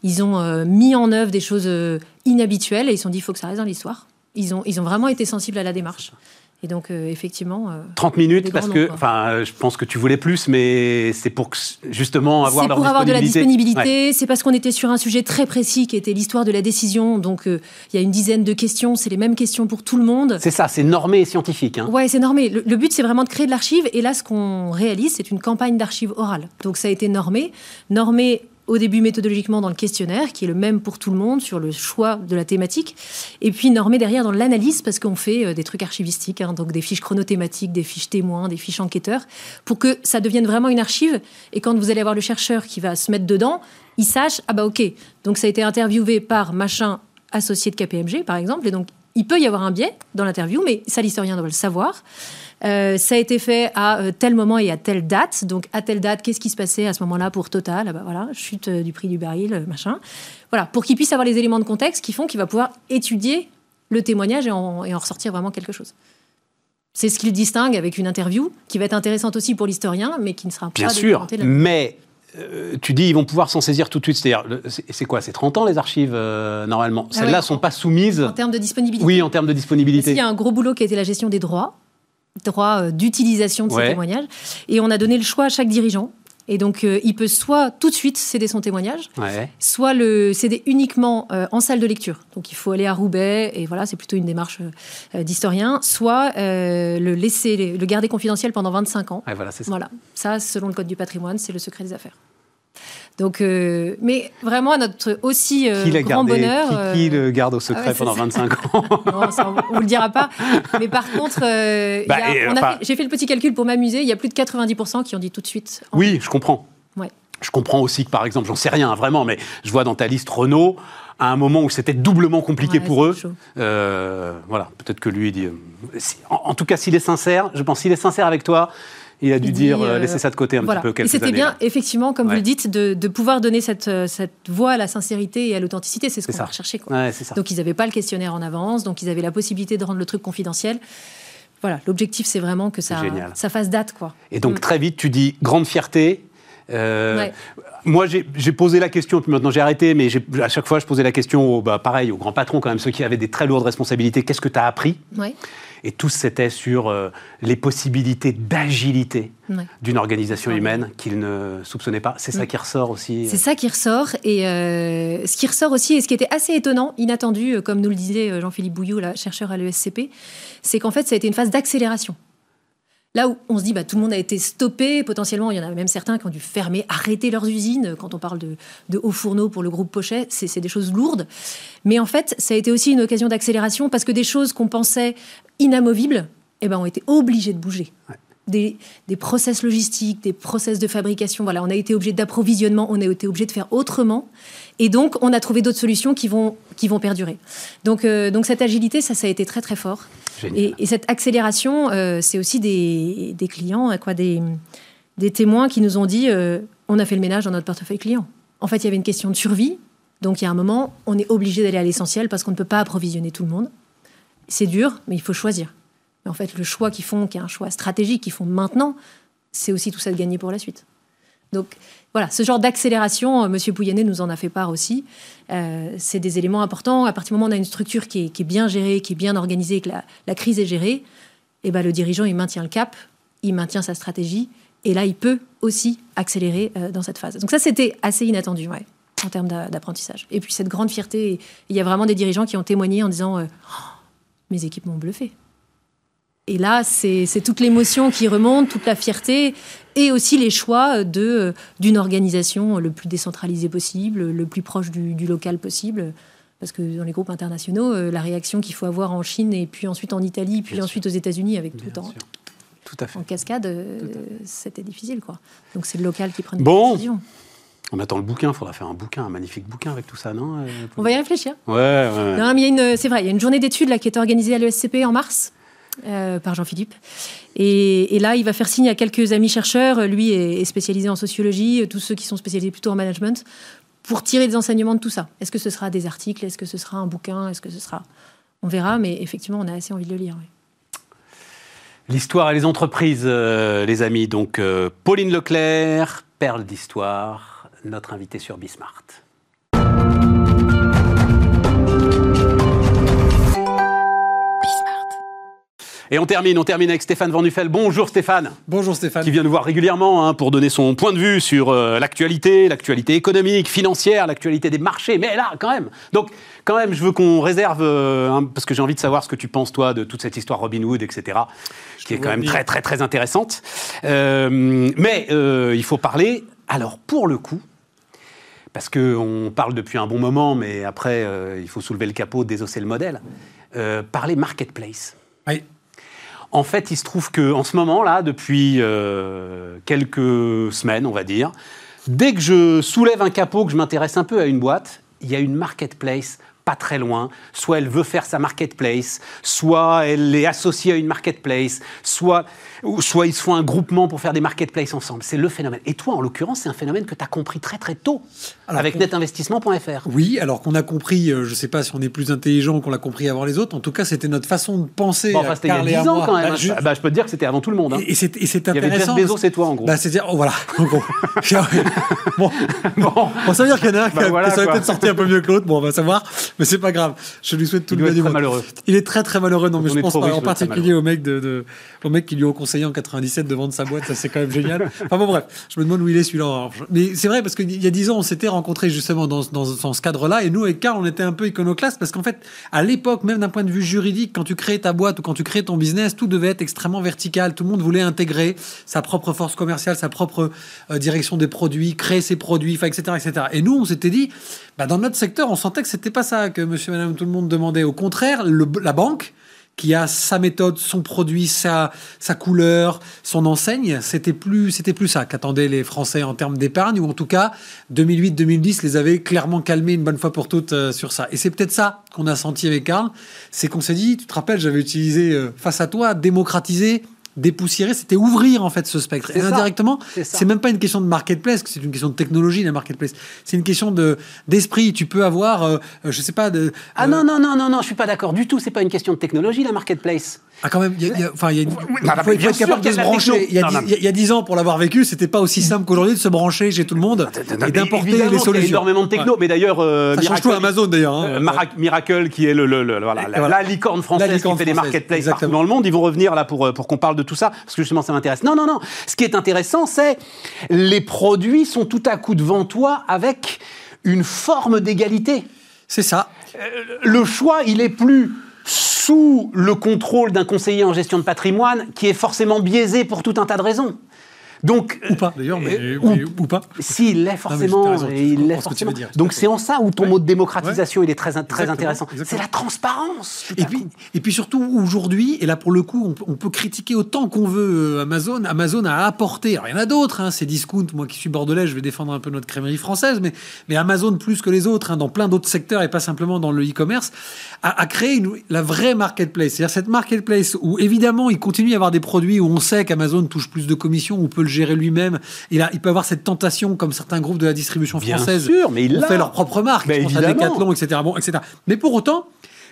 Ils ont euh, mis en œuvre des choses euh, inhabituelles et ils se sont dit, il faut que ça reste dans l'histoire. Ils ont, ils ont vraiment été sensibles à la démarche. Et donc, euh, effectivement. euh, 30 minutes parce que, enfin, je pense que tu voulais plus, mais c'est pour justement avoir C'est leur pour avoir de la disponibilité. C'est parce qu'on était sur un sujet très précis qui était l'histoire de la décision. Donc, euh, il y a une dizaine de questions. C'est les mêmes questions pour tout le monde. C'est ça, c'est normé et scientifique. Hein. Ouais, c'est normé. Le, le but, c'est vraiment de créer de l'archive. Et là, ce qu'on réalise, c'est une campagne d'archives orale. Donc, ça a été normé. Normé au début méthodologiquement dans le questionnaire, qui est le même pour tout le monde sur le choix de la thématique. Et puis normé derrière dans l'analyse, parce qu'on fait euh, des trucs archivistiques, hein, donc des fiches chronothématiques, des fiches témoins, des fiches enquêteurs, pour que ça devienne vraiment une archive. Et quand vous allez avoir le chercheur qui va se mettre dedans, il sache, ah bah ok, donc ça a été interviewé par machin associé de KPMG, par exemple, et donc il peut y avoir un biais dans l'interview, mais ça, l'historien doit le savoir. Euh, ça a été fait à euh, tel moment et à telle date. Donc, à telle date, qu'est-ce qui se passait à ce moment-là pour Total? Ah bah voilà, chute euh, du prix du baril, machin. Voilà, pour qu'il puisse avoir les éléments de contexte qui font qu'il va pouvoir étudier le témoignage et en, et en ressortir vraiment quelque chose. C'est ce qui le distingue avec une interview qui va être intéressante aussi pour l'historien, mais qui ne sera Bien pas sûr, de la- mais euh, tu dis ils vont pouvoir s'en saisir tout de suite. C'est-à-dire, c'est quoi C'est 30 ans les archives euh, normalement? Ah Celles-là ouais. sont pas soumises. En termes de disponibilité. Oui, en termes de disponibilité. qu'il y a un gros boulot qui a été la gestion des droits, droits euh, d'utilisation de ces témoignages. Et on a donné le choix à chaque dirigeant. Et donc, euh, il peut soit tout de suite céder son témoignage, Ouais. soit le céder uniquement euh, en salle de lecture. Donc, il faut aller à Roubaix, et voilà, c'est plutôt une démarche euh, d'historien, soit le laisser, le garder confidentiel pendant 25 ans. Ouais, voilà, c'est ça. Voilà, ça, selon le code du patrimoine, c'est le secret des affaires. Donc, euh, mais vraiment à notre aussi euh, Qui grand gardé bonheur. qui, euh, qui le garde au secret ah ouais, pendant ça. 25 ans non, ça, on vous le dira pas. Mais par contre, euh, Bah, enfin- j'ai fait le petit calcul pour m'amuser. Il y a plus de 90% qui ont dit tout de suite. Oui, je comprends. Ouais. Je comprends aussi que, par exemple, j'en sais rien vraiment, mais je vois dans ta liste Renault, à un moment où c'était doublement compliqué Ouais, pour eux. voilà, peut-être que lui, il dit. si- en, en tout cas, s'il est sincère, je pense, s'il est sincère avec toi, il a dû Il dire euh, euh, laissez ça de côté un Voilà. petit peu Et c'était bien, effectivement, comme Ouais. vous le dites, de, de pouvoir donner cette, euh, cette voix à la sincérité et à l'authenticité. C'est ce qu'on va rechercher. Quoi. Ouais, c'est ça. Donc, ils n'avaient pas le questionnaire en avance, donc ils avaient la possibilité de rendre le truc confidentiel. Voilà, l'objectif, c'est vraiment que ça, fasse date. Quoi. Et donc Mm. très vite, tu dis grande fierté. Euh, Ouais. Moi, j'ai posé la question, puis maintenant j'ai arrêté, mais à chaque fois, je posais la question, au, bah, pareil, aux grands patrons, quand même, ceux qui avaient des très lourdes responsabilités. Qu'est-ce que tu as appris? Ouais. Et tous, c'était sur euh, les possibilités d'agilité Ouais. d'une organisation humaine qu'ils ne soupçonnaient pas. C'est ça qui ressort aussi. C'est ça qui ressort. Et euh, ce qui ressort aussi, et ce qui était assez étonnant, inattendu, euh, comme nous le disait euh, Jean-Philippe Bouillot, là, chercheur à l'ESCP, c'est qu'en fait, ça a été une phase d'accélération. Là où on se dit, bah, tout le monde a été stoppé, potentiellement, il y en a même certains qui ont dû fermer, arrêter leurs usines. Quand on parle de, de hauts fourneaux pour le groupe Pochet, c'est c'est des choses lourdes. Mais en fait, ça a été aussi une occasion d'accélération parce que des choses qu'on pensait inamovibles eh ben, ont été obligées de bouger. Des, des process logistiques, des process de fabrication. Voilà, on a été obligé d'approvisionnement, on a été obligé de faire autrement. Et donc, on a trouvé d'autres solutions qui vont, qui vont perdurer. Donc, euh, donc, cette agilité, ça, ça a été très, très fort. Et, et cette accélération, euh, c'est aussi des, des clients, euh, quoi, des, des témoins qui nous ont dit euh, on a fait le ménage dans notre portefeuille client. En fait, il y avait une question de survie. Donc, il y a un moment, on est obligé d'aller à l'essentiel parce qu'on ne peut pas approvisionner tout le monde. C'est dur, mais il faut choisir. Mais en fait, le choix qu'ils font, qui est un choix stratégique qu'ils font maintenant, c'est aussi tout ça de gagner pour la suite. Donc voilà, ce genre d'accélération, euh, Monsieur Pouyanné nous en a fait part aussi. Euh, c'est des éléments importants. À partir du moment où on a une structure qui est, bien gérée, qui est bien organisée, que la, la crise est gérée, et ben le dirigeant il maintient le cap, il maintient sa stratégie, et là il peut aussi accélérer euh, dans cette phase. Donc ça c'était assez inattendu, en termes d'a- d'apprentissage. Et puis cette grande fierté, il y a vraiment des dirigeants qui ont témoigné en disant Oh, mes équipes m'ont bluffé. Et là, c'est toute l'émotion qui remonte, toute la fierté, et aussi les choix euh, d'une organisation le plus décentralisée possible, le plus proche du, du local possible. Parce que dans les groupes internationaux, euh, la réaction qu'il faut avoir en Chine, et puis ensuite en Italie, puis Bien ensuite aux États-Unis, avec Bien tout en. Tout à fait. en cascade, euh, c'était difficile. quoi. Donc c'est le local qui prend Bon. décisions. On attend le bouquin, il faudra faire un bouquin, un magnifique bouquin avec tout ça, non On va y réfléchir. Ouais, ouais. Non, mais c'est vrai, il y a une journée d'études là qui est organisée à l'ESCP en mars euh, par Jean-Philippe. Et, là, il va faire signe à quelques amis chercheurs. Lui est, spécialisé en sociologie, tous ceux qui sont spécialisés plutôt en management, pour tirer des enseignements de tout ça. Est-ce que ce sera des articles? Est-ce que ce sera un bouquin? Est-ce que ce sera On verra, mais effectivement, on a assez envie de le lire. L'histoire et les entreprises, euh, les amis. Donc, euh, Pauline Leclerc, perle d'histoire, notre invitée sur Bismart. Et on termine, on termine avec Stéphane Van Nuffel. Bonjour Stéphane. Bonjour Stéphane. Qui vient nous voir régulièrement hein, pour donner son point de vue sur euh, l'actualité, l'actualité économique, financière, l'actualité des marchés. Mais là, quand même. Donc, quand même, je veux qu'on réserve, euh, parce que j'ai envie de savoir ce que tu penses, toi, de toute cette histoire Robin Hood, etc., qui est quand même bien. très, très, très intéressante. Euh, mais il faut parler, alors, pour le coup, parce qu'on parle depuis un bon moment, mais après, euh, il faut soulever le capot, désosser le modèle, euh, parler marketplace. Oui. En fait, il se trouve que en ce moment-là, depuis euh, quelques semaines, on va dire, dès que je soulève un capot, que je m'intéresse un peu à une boîte, il y a une marketplace pas très loin. Soit elle veut faire sa marketplace, soit elle est associée à une marketplace, soit, soit ils se font un groupement pour faire des marketplaces ensemble. C'est le phénomène. Et toi, en l'occurrence, c'est un phénomène que tu as compris très très tôt Alors, avec netinvestissement.fr. Oui, alors qu'on a compris, euh, je ne sais pas si on est plus intelligent qu'on l'a compris avant les autres, en tout cas c'était notre façon de penser. Bon, enfin, c'était il y a Karl et à 10 ans quand même. Bah, je- Bah, je peux te dire que c'était avant tout le monde. hein. Et, et c'est et c'est Il y avait intéressant. Bezos et toi, en gros. Bah, c'est-à-dire, oh, voilà, en gros. bon, Bon. bon, ça veut dire qu'il y en a un Bah, qui, voilà, qui serait quoi. peut-être sorti un peu mieux que l'autre, bon, on va savoir, mais c'est pas grave. Je lui souhaite tout Il le bien du monde. malheureux. Il est très très malheureux, non, mais je pense en particulier au mec, de, de- au mec qui lui ont conseillé en 97 de vendre sa boîte, ça c'est quand même génial. Enfin bon, bref, je me demande où il est celui-là. Mais c'est vrai, parce qu'il y a 10 ans, on s'était rencontrés justement dans, dans, dans ce cadre-là, et nous, avec Karl, on était un peu iconoclaste, parce qu'en fait, à l'époque, même d'un point de vue juridique, quand tu créais ta boîte ou quand tu créais ton business, tout devait être extrêmement vertical. Tout le monde voulait intégrer sa propre force commerciale, sa propre euh, direction des produits, créer ses produits, etc., etc. Et nous, on s'était dit, bah, dans notre secteur, on sentait que c'était pas ça que monsieur, madame, tout le monde demandait. Au contraire, la banque, qui a sa méthode, son produit, sa, sa couleur, son enseigne, c'était plus, plus ça qu'attendaient les Français en termes d'épargne, ou en tout cas, 2008-2010 les avait clairement calmés une bonne fois pour toutes euh, sur ça. Et c'est peut-être ça qu'on a senti avec Karl, c'est qu'on s'est dit, tu te rappelles, j'avais utilisé euh, face à toi, démocratiser, dépoussiérer, c'était ouvrir en fait ce spectre. Et ça. indirectement, C'est même pas une question de marketplace, c'est une question de technologie la marketplace. C'est une question de d'esprit. Tu peux avoir, euh, euh, je sais pas, de, Ah euh, non, non, non, non, non, je suis pas d'accord du tout. C'est pas une question de technologie, la marketplace. Ah, quand même, il y a, enfin, il y a, il faut, être capable de se brancher. Il y, a dix- ans, pour l'avoir vécu, c'était pas aussi simple qu'aujourd'hui de se brancher chez tout le monde Non, et d'importer les qu'il y a solutions. énormément de techno, mais d'ailleurs, euh, tout Amazon d'ailleurs. hein. Euh, Miracle, qui est le, la, licorne française qui fait des marketplaces partout dans le monde, ils vont revenir là pour, euh, pour qu'on parle de tout ça, parce que justement ça m'intéresse. Non, non, non. Ce qui est intéressant, c'est les produits sont tout à coup devant toi avec une forme d'égalité. C'est ça. Le choix, il est plus sous le contrôle d'un conseiller en gestion de patrimoine qui est forcément biaisé pour tout un tas de raisons. Donc, Ou pas d'ailleurs, mais, euh, mais- ou pas. s'il l'est mais forcément, raison, je il l'est forcément. dire, Donc c'est en ça où ton Ouais. mot de démocratisation il est très, très Exactement, intéressant. C'est la transparence. Et puis, et puis surtout aujourd'hui, et là pour le coup, on, peut- on peut critiquer autant qu'on veut euh, Amazon. Amazon a apporté, alors il y en a d'autres, hein, c'est Discount, moi qui suis bordelais, je vais défendre un peu notre crèmerie française, mais, mais Amazon plus que les autres, hein, dans plein d'autres secteurs et pas simplement dans le e-commerce, a, a créé une- la vraie marketplace. C'est-à-dire cette marketplace où évidemment il continue à y avoir des produits où on sait qu'Amazon touche plus de commissions, ou peut le gérer lui-même. Il, a, il peut avoir cette tentation comme certains groupes de la distribution Bien française sûr, mais il ont fait leur propre marque. Mais je pense à. Decathlon, etc. Bon, etc. Mais pour autant,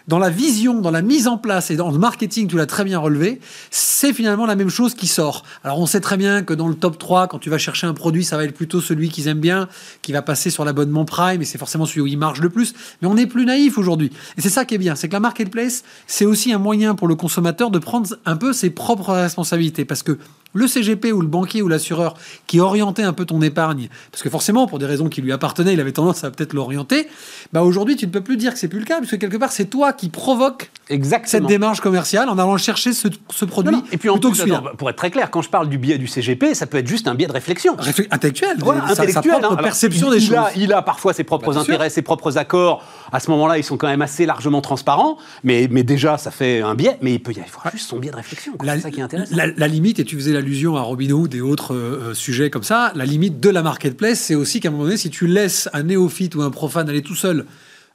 dans la vision, dans la mise en place et dans le marketing, tu l'as très bien relevé, c'est finalement la même chose qui sort. Alors on sait très bien que dans le top 3, quand tu vas chercher un produit, ça va être plutôt celui qu'ils aiment bien, qui va passer sur l'abonnement Prime, et c'est forcément celui où il marche le plus. Mais on est plus naïf aujourd'hui. Et c'est ça qui est bien, c'est que la marketplace, c'est aussi un moyen pour le consommateur de prendre un peu ses propres responsabilités. Parce que le CGP ou le banquier ou l'assureur qui orientait un peu ton épargne, parce que forcément, pour des raisons qui lui appartenaient, il avait tendance à peut-être l'orienter, bah aujourd'hui, tu ne peux plus dire que c'est plus le cas, puisque quelque part, c'est toi qui provoque cette Exactement. démarche commerciale en allant chercher ce, ce produit Non, non. Et puis en plutôt plus, que attends, pour être très clair, quand je parle du biais du CGP, ça peut être juste un biais de réflexion. Réflex- Intellectuel, Voilà, sa- sa, intellectuel. propre hein. Alors, perception il, des il choses. A, il a parfois ses propres Bah, sûr. intérêts, ses propres accords. À ce moment-là, ils sont quand même assez largement transparents. Mais, mais déjà, ça fait un biais. Mais il peut y avoir juste son biais de réflexion. La, C'est ça qui est intéressant. la- la limite, et tu faisais l'allusion à Robinhood et autres euh, euh, sujets comme ça, la limite de la marketplace, c'est aussi qu'à un moment donné, si tu laisses un néophyte ou un profane aller tout seul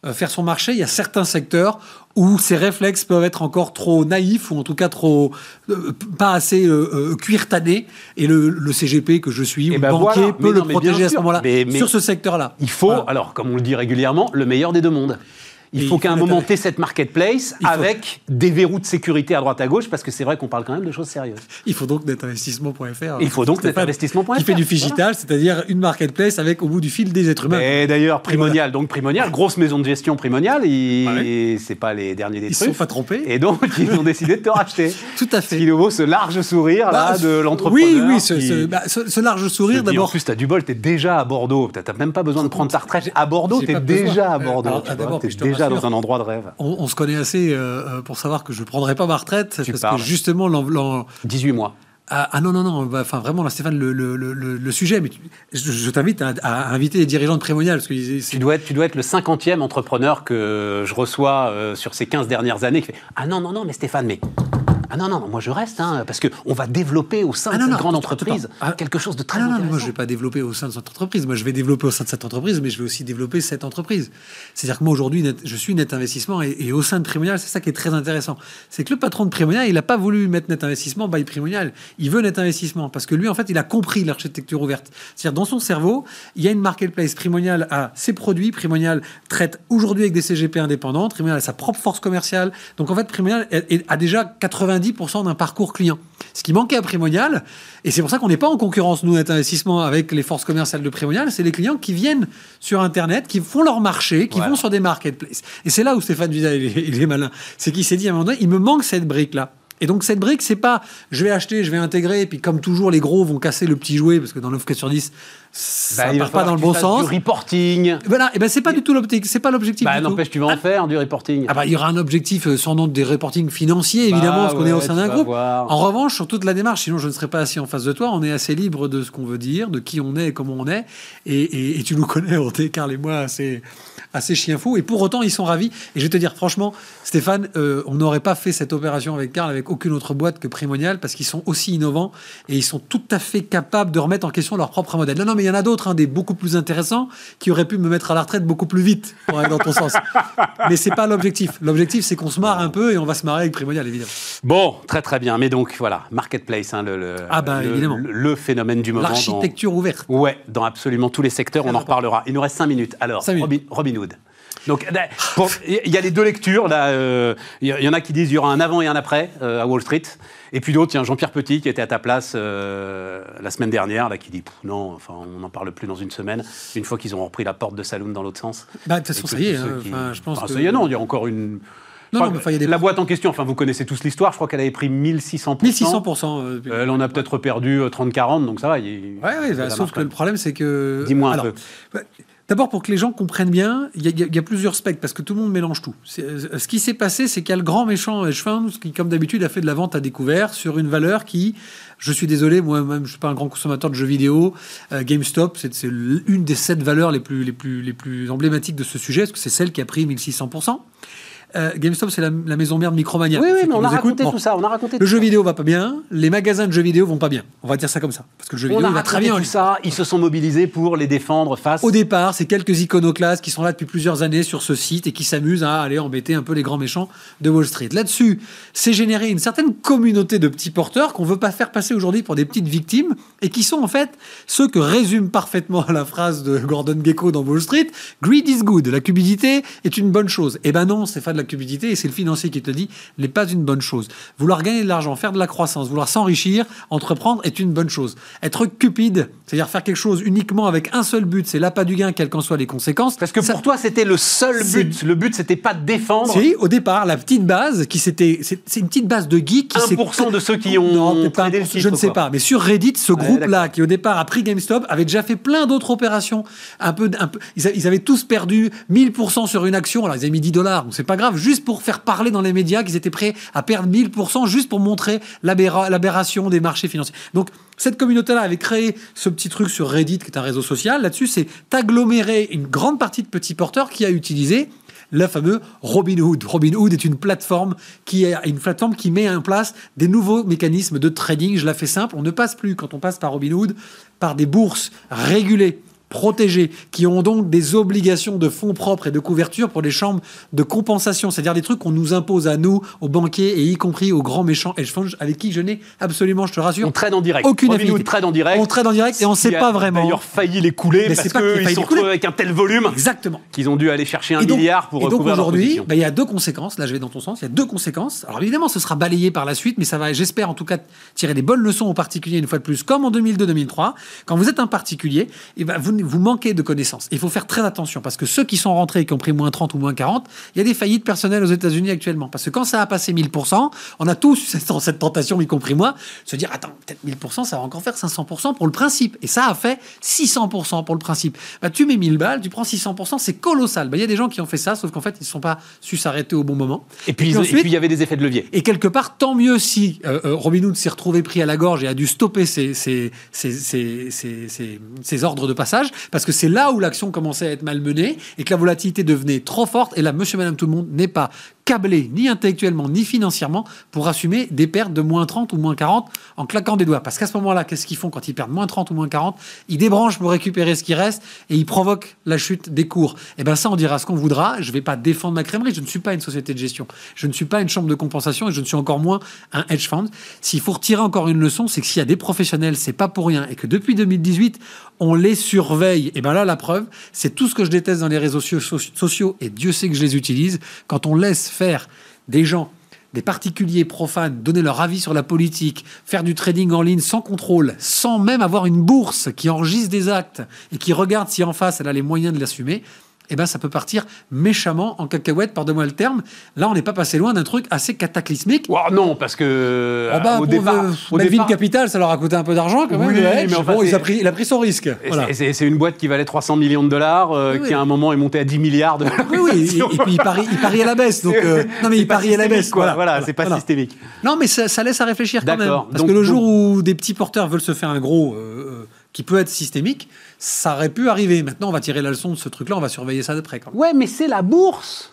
euh, faire son marché, il y a certains secteurs où ces réflexes peuvent être encore trop naïfs ou en tout cas trop euh, pas assez euh, cuir-tannés et le, le CGP que je suis ou Eh le ben banquier voilà. peut Mais le non, protéger à ce moment-là sur ce secteur-là. Il faut, Voilà. alors, comme on le dit régulièrement, le meilleur des deux mondes. Il faut qu'à un moment, tu cette marketplace Il faut- avec des verrous de sécurité à droite à gauche, parce que c'est vrai qu'on parle quand même de choses sérieuses. Il faut donc netinvestissement.fr. Il faut donc netinvestissement.fr. Qui fait du Voilà. digital, c'est-à-dire une marketplace avec au bout du fil des êtres humain. Et d'ailleurs, Primonial, donc Primonial, grosse maison de gestion Primonial, ils- Ouais. c'est pas les derniers des Ils se sont pas trompés. Et donc, ils ont décidé de te racheter. Tout à Ce fait. qui nous vaut ce large sourire là Bah, de l'entrepreneur. Oui, oui, ce, qui ce- bah, ce- ce large sourire dit, En d'abord. plus, t'as du bol, t'es déjà à Bordeaux. T'as t'as même pas besoin de prendre ta retraite à Bordeaux. pas besoin. déjà à Bordeaux. tu d'abord, déjà dans un endroit de rêve. On, on se connaît assez euh, euh, pour savoir que je ne prendrai pas ma retraite. Tu parce parles. que justement, l'en- l'en- 18 mois. ah, ah non, non, non, bah, enfin vraiment, là, Stéphane, le, le, le, le- le sujet, mais tu- je, je t'invite à, à inviter les dirigeants de Prémonial. Parce que Tu dois, être, tu dois être le 50e entrepreneur que je reçois euh, sur ces 15 dernières années qui fait Ah non, non, non, mais Stéphane, mais. Ah non, non, moi je reste, hein, parce qu'on va développer au sein Ah de cette non, grande entreprise. Ah, quelque chose de très Ah non, non, intéressant. moi je vais pas développer au sein de cette entreprise. Moi je vais développer au sein de cette entreprise, mais je vais aussi développer cette entreprise. C'est-à-dire que moi aujourd'hui, net- je suis net investissement et, et au sein de Primonial, c'est ça qui est très intéressant. C'est que le patron de Primonial, il n'a pas voulu mettre net investissement by Primonial. Il veut net investissement parce que lui, en fait, il a compris l'architecture ouverte. C'est-à-dire dans son cerveau, il y a une marketplace. Primonial a ses produits. Primonial traite aujourd'hui avec des CGP indépendants. Primonial a sa propre force commerciale. Donc en fait, Primonial a déjà 90% d'un parcours client. Ce qui manquait à Primonial, et c'est pour ça qu'on n'est pas en concurrence, nous, net investissement, avec les forces commerciales de Primonial, c'est les clients qui viennent sur Internet, qui font leur marché, qui Voilà. vont sur des marketplaces. Et c'est là où Stéphane Vidal, il est, il est malin. C'est qu'il s'est dit à un moment donné, il me manque cette brique-là. Et donc cette brique, c'est pas je vais acheter, je vais intégrer, et puis comme toujours, les gros vont casser le petit jouet, parce que dans 9 cas sur 10, ça Bah, part pas dans le bon sens. Du reporting. Voilà, et ben c'est pas du tout l'optique, c'est pas l'objectif. Bah, n'empêche, tu vas en faire du reporting. Ah bah, il y aura un objectif euh, sans doute des reportings financiers, évidemment, Bah parce qu'on est au sein d'un groupe. voir. En revanche, sur toute la démarche, sinon je ne serais pas assis en face de toi, on est assez libre de ce qu'on veut dire, de qui on est et comment on est. Et, et- et tu nous connais, on est, Carl et moi, assez, assez chien fou. Et pour autant, ils sont ravis. Et je vais te dire, franchement, Stéphane, euh, on n'aurait pas fait cette opération avec Carl, avec aucune autre boîte que Primonial, parce qu'ils sont aussi innovants et ils sont tout à fait capables de remettre en question leur propre modèle. Non, non, mais il y en a d'autres, hein, des beaucoup plus intéressants, qui auraient pu me mettre à la retraite beaucoup plus vite, pour aller dans ton sens. Mais c'est pas l'objectif. L'objectif, c'est qu'on se marre un peu et on va se marrer avec Primonial, évidemment. Bon, très très bien. Mais donc voilà, marketplace, hein, le, le- Ah bah, le- évidemment. le, phénomène du moment. dans- L'architecture ouverte. Ouais, dans absolument tous les secteurs, on en reparlera. Il nous reste 5 minutes. Alors, Cinq minutes. Robin, Robin Hood. Donc, euh, il y a les deux lectures. là. euh, Il y, en a qui disent qu'il y aura un avant et un après euh, à Wall Street. Et puis d'autres, il y a Jean-Pierre Petit qui était à ta place euh, la semaine dernière, là, qui dit non, enfin, on n'en parle plus dans une semaine, une fois qu'ils ont repris la porte de Saloon dans l'autre sens. Bah, de toute façon, ça y est. hein. qui- je pense Enfin, que- ça y est, non, il y a encore une. Non, non, mais y a des- La boîte en question, enfin, vous connaissez tous l'histoire, je crois qu'elle avait pris 1600%. 1600%. euh, Euh, elle en a peut-être perdu euh, 30-40, donc ça va. il- Ouais, ouais, bah, sauf que le problème, c'est que. Dis-moi un Alors, peu. bah, D'abord, pour que les gens comprennent bien, il y, a- plusieurs spectres, parce que tout le monde mélange tout. Euh, Ce qui s'est passé, c'est qu'il y a le grand méchant hedge fund qui, comme d'habitude, a fait de la vente à découvert sur une valeur qui, je suis désolé, moi-même, je suis pas un grand consommateur de jeux vidéo. euh, GameStop, c'est c'est une des sept valeurs les plus, les, plus, les plus emblématiques de ce sujet, parce que c'est celle qui a pris 1600%. Euh, GameStop, c'est la, la maison mère de Micromania. Oui, oui, mais on a raconté bon. tout ça. On a raconté Le tout jeu ça. vidéo va pas bien, les magasins de jeux vidéo vont pas bien. On va dire ça comme ça. Parce que le jeu On vidéo a va très bien. tout ça. Ils se sont mobilisés pour les défendre face. Au départ, c'est quelques iconoclastes qui sont là depuis plusieurs années sur ce site et qui s'amusent à aller embêter un peu les grands méchants de Wall Street. Là-dessus, c'est généré une certaine communauté de petits porteurs qu'on veut pas faire passer aujourd'hui pour des petites victimes et qui sont en fait ceux que résume parfaitement la phrase de Gordon Gecko dans Wall Street Greed is good. La cupidité est une bonne chose. Eh ben non, c'est pas de la cupidité et c'est le financier qui te dit n'est pas une bonne chose. Vouloir gagner de l'argent, faire de la croissance, vouloir s'enrichir, entreprendre est une bonne chose. Être cupide, c'est-à-dire faire quelque chose uniquement avec un seul but, c'est l'appât du gain, quelles qu'en soient les conséquences. Parce que Ça- pour toi, c'était le seul but. Le but, c'était pas de défendre. si, au départ, la petite base qui s'était, c'est une petite base de geeks qui s'est 1% de ceux qui ont non, pas le 1%, je ne sais pas, mais sur Reddit, ce groupe-là qui au départ a pris GameStop avait déjà fait plein d'autres opérations, un peu, un ils avaient tous perdu 1000% sur une action, alors ils avaient mis 10 dollars, donc c'est pas grave, juste pour faire parler dans les médias qu'ils étaient prêts à perdre 1000% juste pour montrer l'aberra- l'aberration des marchés financiers. Donc cette communauté-là avait créé ce petit truc sur Reddit, qui est un réseau social. Là-dessus, c'est aggloméré une grande partie de petits porteurs qui a utilisé le fameux Robinhood. Robinhood est une plateforme qui est une plateforme qui met en place des nouveaux mécanismes de trading. Je la fais simple. On ne passe plus, quand on passe par Robinhood, par des bourses régulées protégés, qui ont donc des obligations de fonds propres et de couverture pour les chambres de compensation, c'est-à-dire des trucs qu'on nous impose à nous, aux banquiers et y compris aux grands méchants hedge funds avec qui je n'ai absolument, je te rassure, On trade en direct. aucune affinité. trade en direct. On trade en direct et on ne sait pas vraiment. D'ailleurs, failli les couler Mais parce qu'ils sont retrouvés avec un tel volume Exactement. qu'ils ont dû aller chercher un Et donc- milliard pour et donc aujourd'hui, bah, il y a deux conséquences. Là, je vais dans ton sens. Il y a deux conséquences. Alors évidemment, ce sera balayé par la suite, mais ça va, j'espère en tout cas, tirer des bonnes leçons aux particuliers une fois de plus, comme en 2002-2003. Quand vous êtes un particulier, eh ben, vous, vous manquez de connaissances. Il faut faire très attention parce que ceux qui sont rentrés et qui ont pris moins 30 ou moins 40, il y a des faillites personnelles aux États-Unis actuellement. Parce que quand ça a passé 1000%, on a tous cette, cette tentation, y compris moi, de se dire attends, peut-être 1000%, ça va encore faire 500% pour le principe. Et ça a fait 600% pour le principe. Bah, tu mets 1000 balles, tu prends 600%, c'est colossal. Bah, Il y a des gens qui ont fait ça, sauf qu'en fait, ils ne sont pas su s'arrêter au bon moment. Et puis, il y avait des effets de levier. Et quelque part, tant mieux si euh, euh, Robin Hood s'est retrouvé pris à la gorge et a dû stopper ses ordres de passage, parce que c'est là où l'action commençait à être malmenée et que la volatilité devenait trop forte. Et là, monsieur, madame, tout le monde n'est pas ni intellectuellement, ni financièrement, pour assumer des pertes de moins 30 ou moins 40 en claquant des doigts. Parce qu'à ce moment-là, qu'est-ce qu'ils font quand ils perdent moins 30 ou moins 40 Ils débranchent pour récupérer ce qui reste et ils provoquent la chute des cours. Et bien ça, on dira ce qu'on voudra. Je ne vais pas défendre ma crèmerie. Je ne suis pas une société de gestion. Je ne suis pas une chambre de compensation et je ne suis encore moins un hedge fund. S'il faut retirer encore une leçon, c'est que s'il y a des professionnels, c'est pas pour rien. Et que depuis 2018, on les surveille. Et bien là, la preuve, c'est tout ce que je déteste dans les réseaux sociaux. Et Dieu sait que je les utilise. Quand on laisse faire des gens des particuliers profanes donner leur avis sur la politique, faire du trading en ligne sans contrôle, sans même avoir une bourse qui enregistre des actes et qui regarde si en face elle a les moyens de l'assumer, eh ben ça peut partir méchamment en cacahuète, pardonne-moi le terme. Là, on n'est pas passé loin d'un truc assez cataclysmique. Non, parce que Ah bah, euh, au pour départ, le- au départ- Capital, ça leur a coûté un peu d'argent quand même. Oui, hedge. mais enfin, Bon, il, a pris, il a pris son risque. Voilà. c'est- une boîte qui valait 300 millions de dollars, euh, Oui, qui à un moment est montée à 10 milliards de Oui, oui, et, et puis il parie, il parie à la baisse. Donc, euh, non, mais il parie à la baisse. quoi. Voilà, c'est pas voilà. systémique. Non, mais ça, ça laisse à réfléchir quand même. Parce Donc- que le donc- jour où des petits porteurs veulent se faire un gros, euh, euh, qui peut être systémique, ça aurait pu arriver. Maintenant, on va tirer la leçon de ce truc-là, on va surveiller ça de près. Quand même. Ouais, mais c'est la bourse.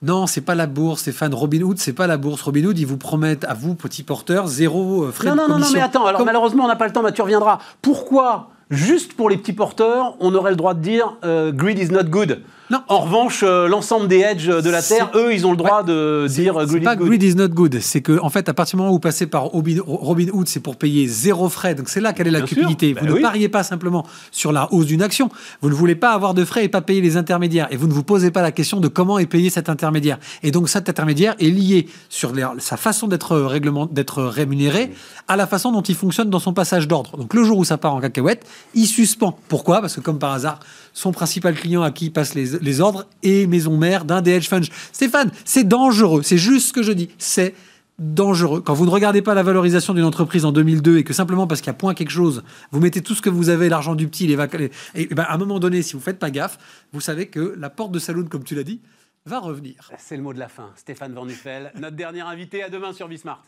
Non, c'est pas la bourse, Stéphane. Robinhood, c'est pas la bourse. Robinhood, ils vous promettent à vous, petits porteurs, zéro euh, frais Non, de non, non, non, commission. mais attends, alors Comme- malheureusement, on n'a pas le temps, bah, tu reviendras. Pourquoi, juste pour les petits porteurs, on aurait le droit de dire euh, greed is not good? Non. En revanche, euh, l'ensemble des hedges de la Terre, eux, ils ont le droit de dire euh, greed pas is good. greed is not good. C'est que, en fait, à partir du moment où vous passez par Robin- Robinhood, c'est pour payer zéro frais. Donc, c'est là quelle est la Bien cupidité. Bah vous ne oui. pariez pas simplement sur la hausse d'une action. Vous ne voulez pas avoir de frais et pas payer les intermédiaires. Et vous ne vous posez pas la question de comment est payé cet intermédiaire. Et donc, cet intermédiaire est lié sur les- sa façon d'être réglement, d'être rémunéré à la façon dont il fonctionne dans son passage d'ordre. Donc, le jour où ça part en cacahuète, il suspend. Pourquoi? Parce que, comme par hasard, son principal client à qui il passe les, les ordres est maison mère d'un des hedge funds. Stéphane, c'est dangereux. C'est juste ce que je dis. C'est dangereux. Quand vous ne regardez pas la valorisation d'une entreprise en 2002 et que simplement parce qu'il y a point quelque chose, vous mettez tout ce que vous avez, l'argent du petit, les vacances, et, et ben, à un moment donné, si vous faites pas gaffe, vous savez que la porte de saloon, comme tu l'as dit, va revenir. C'est le mot de la fin. Stéphane Van Nuffel, notre dernier invité. À demain sur Bismart.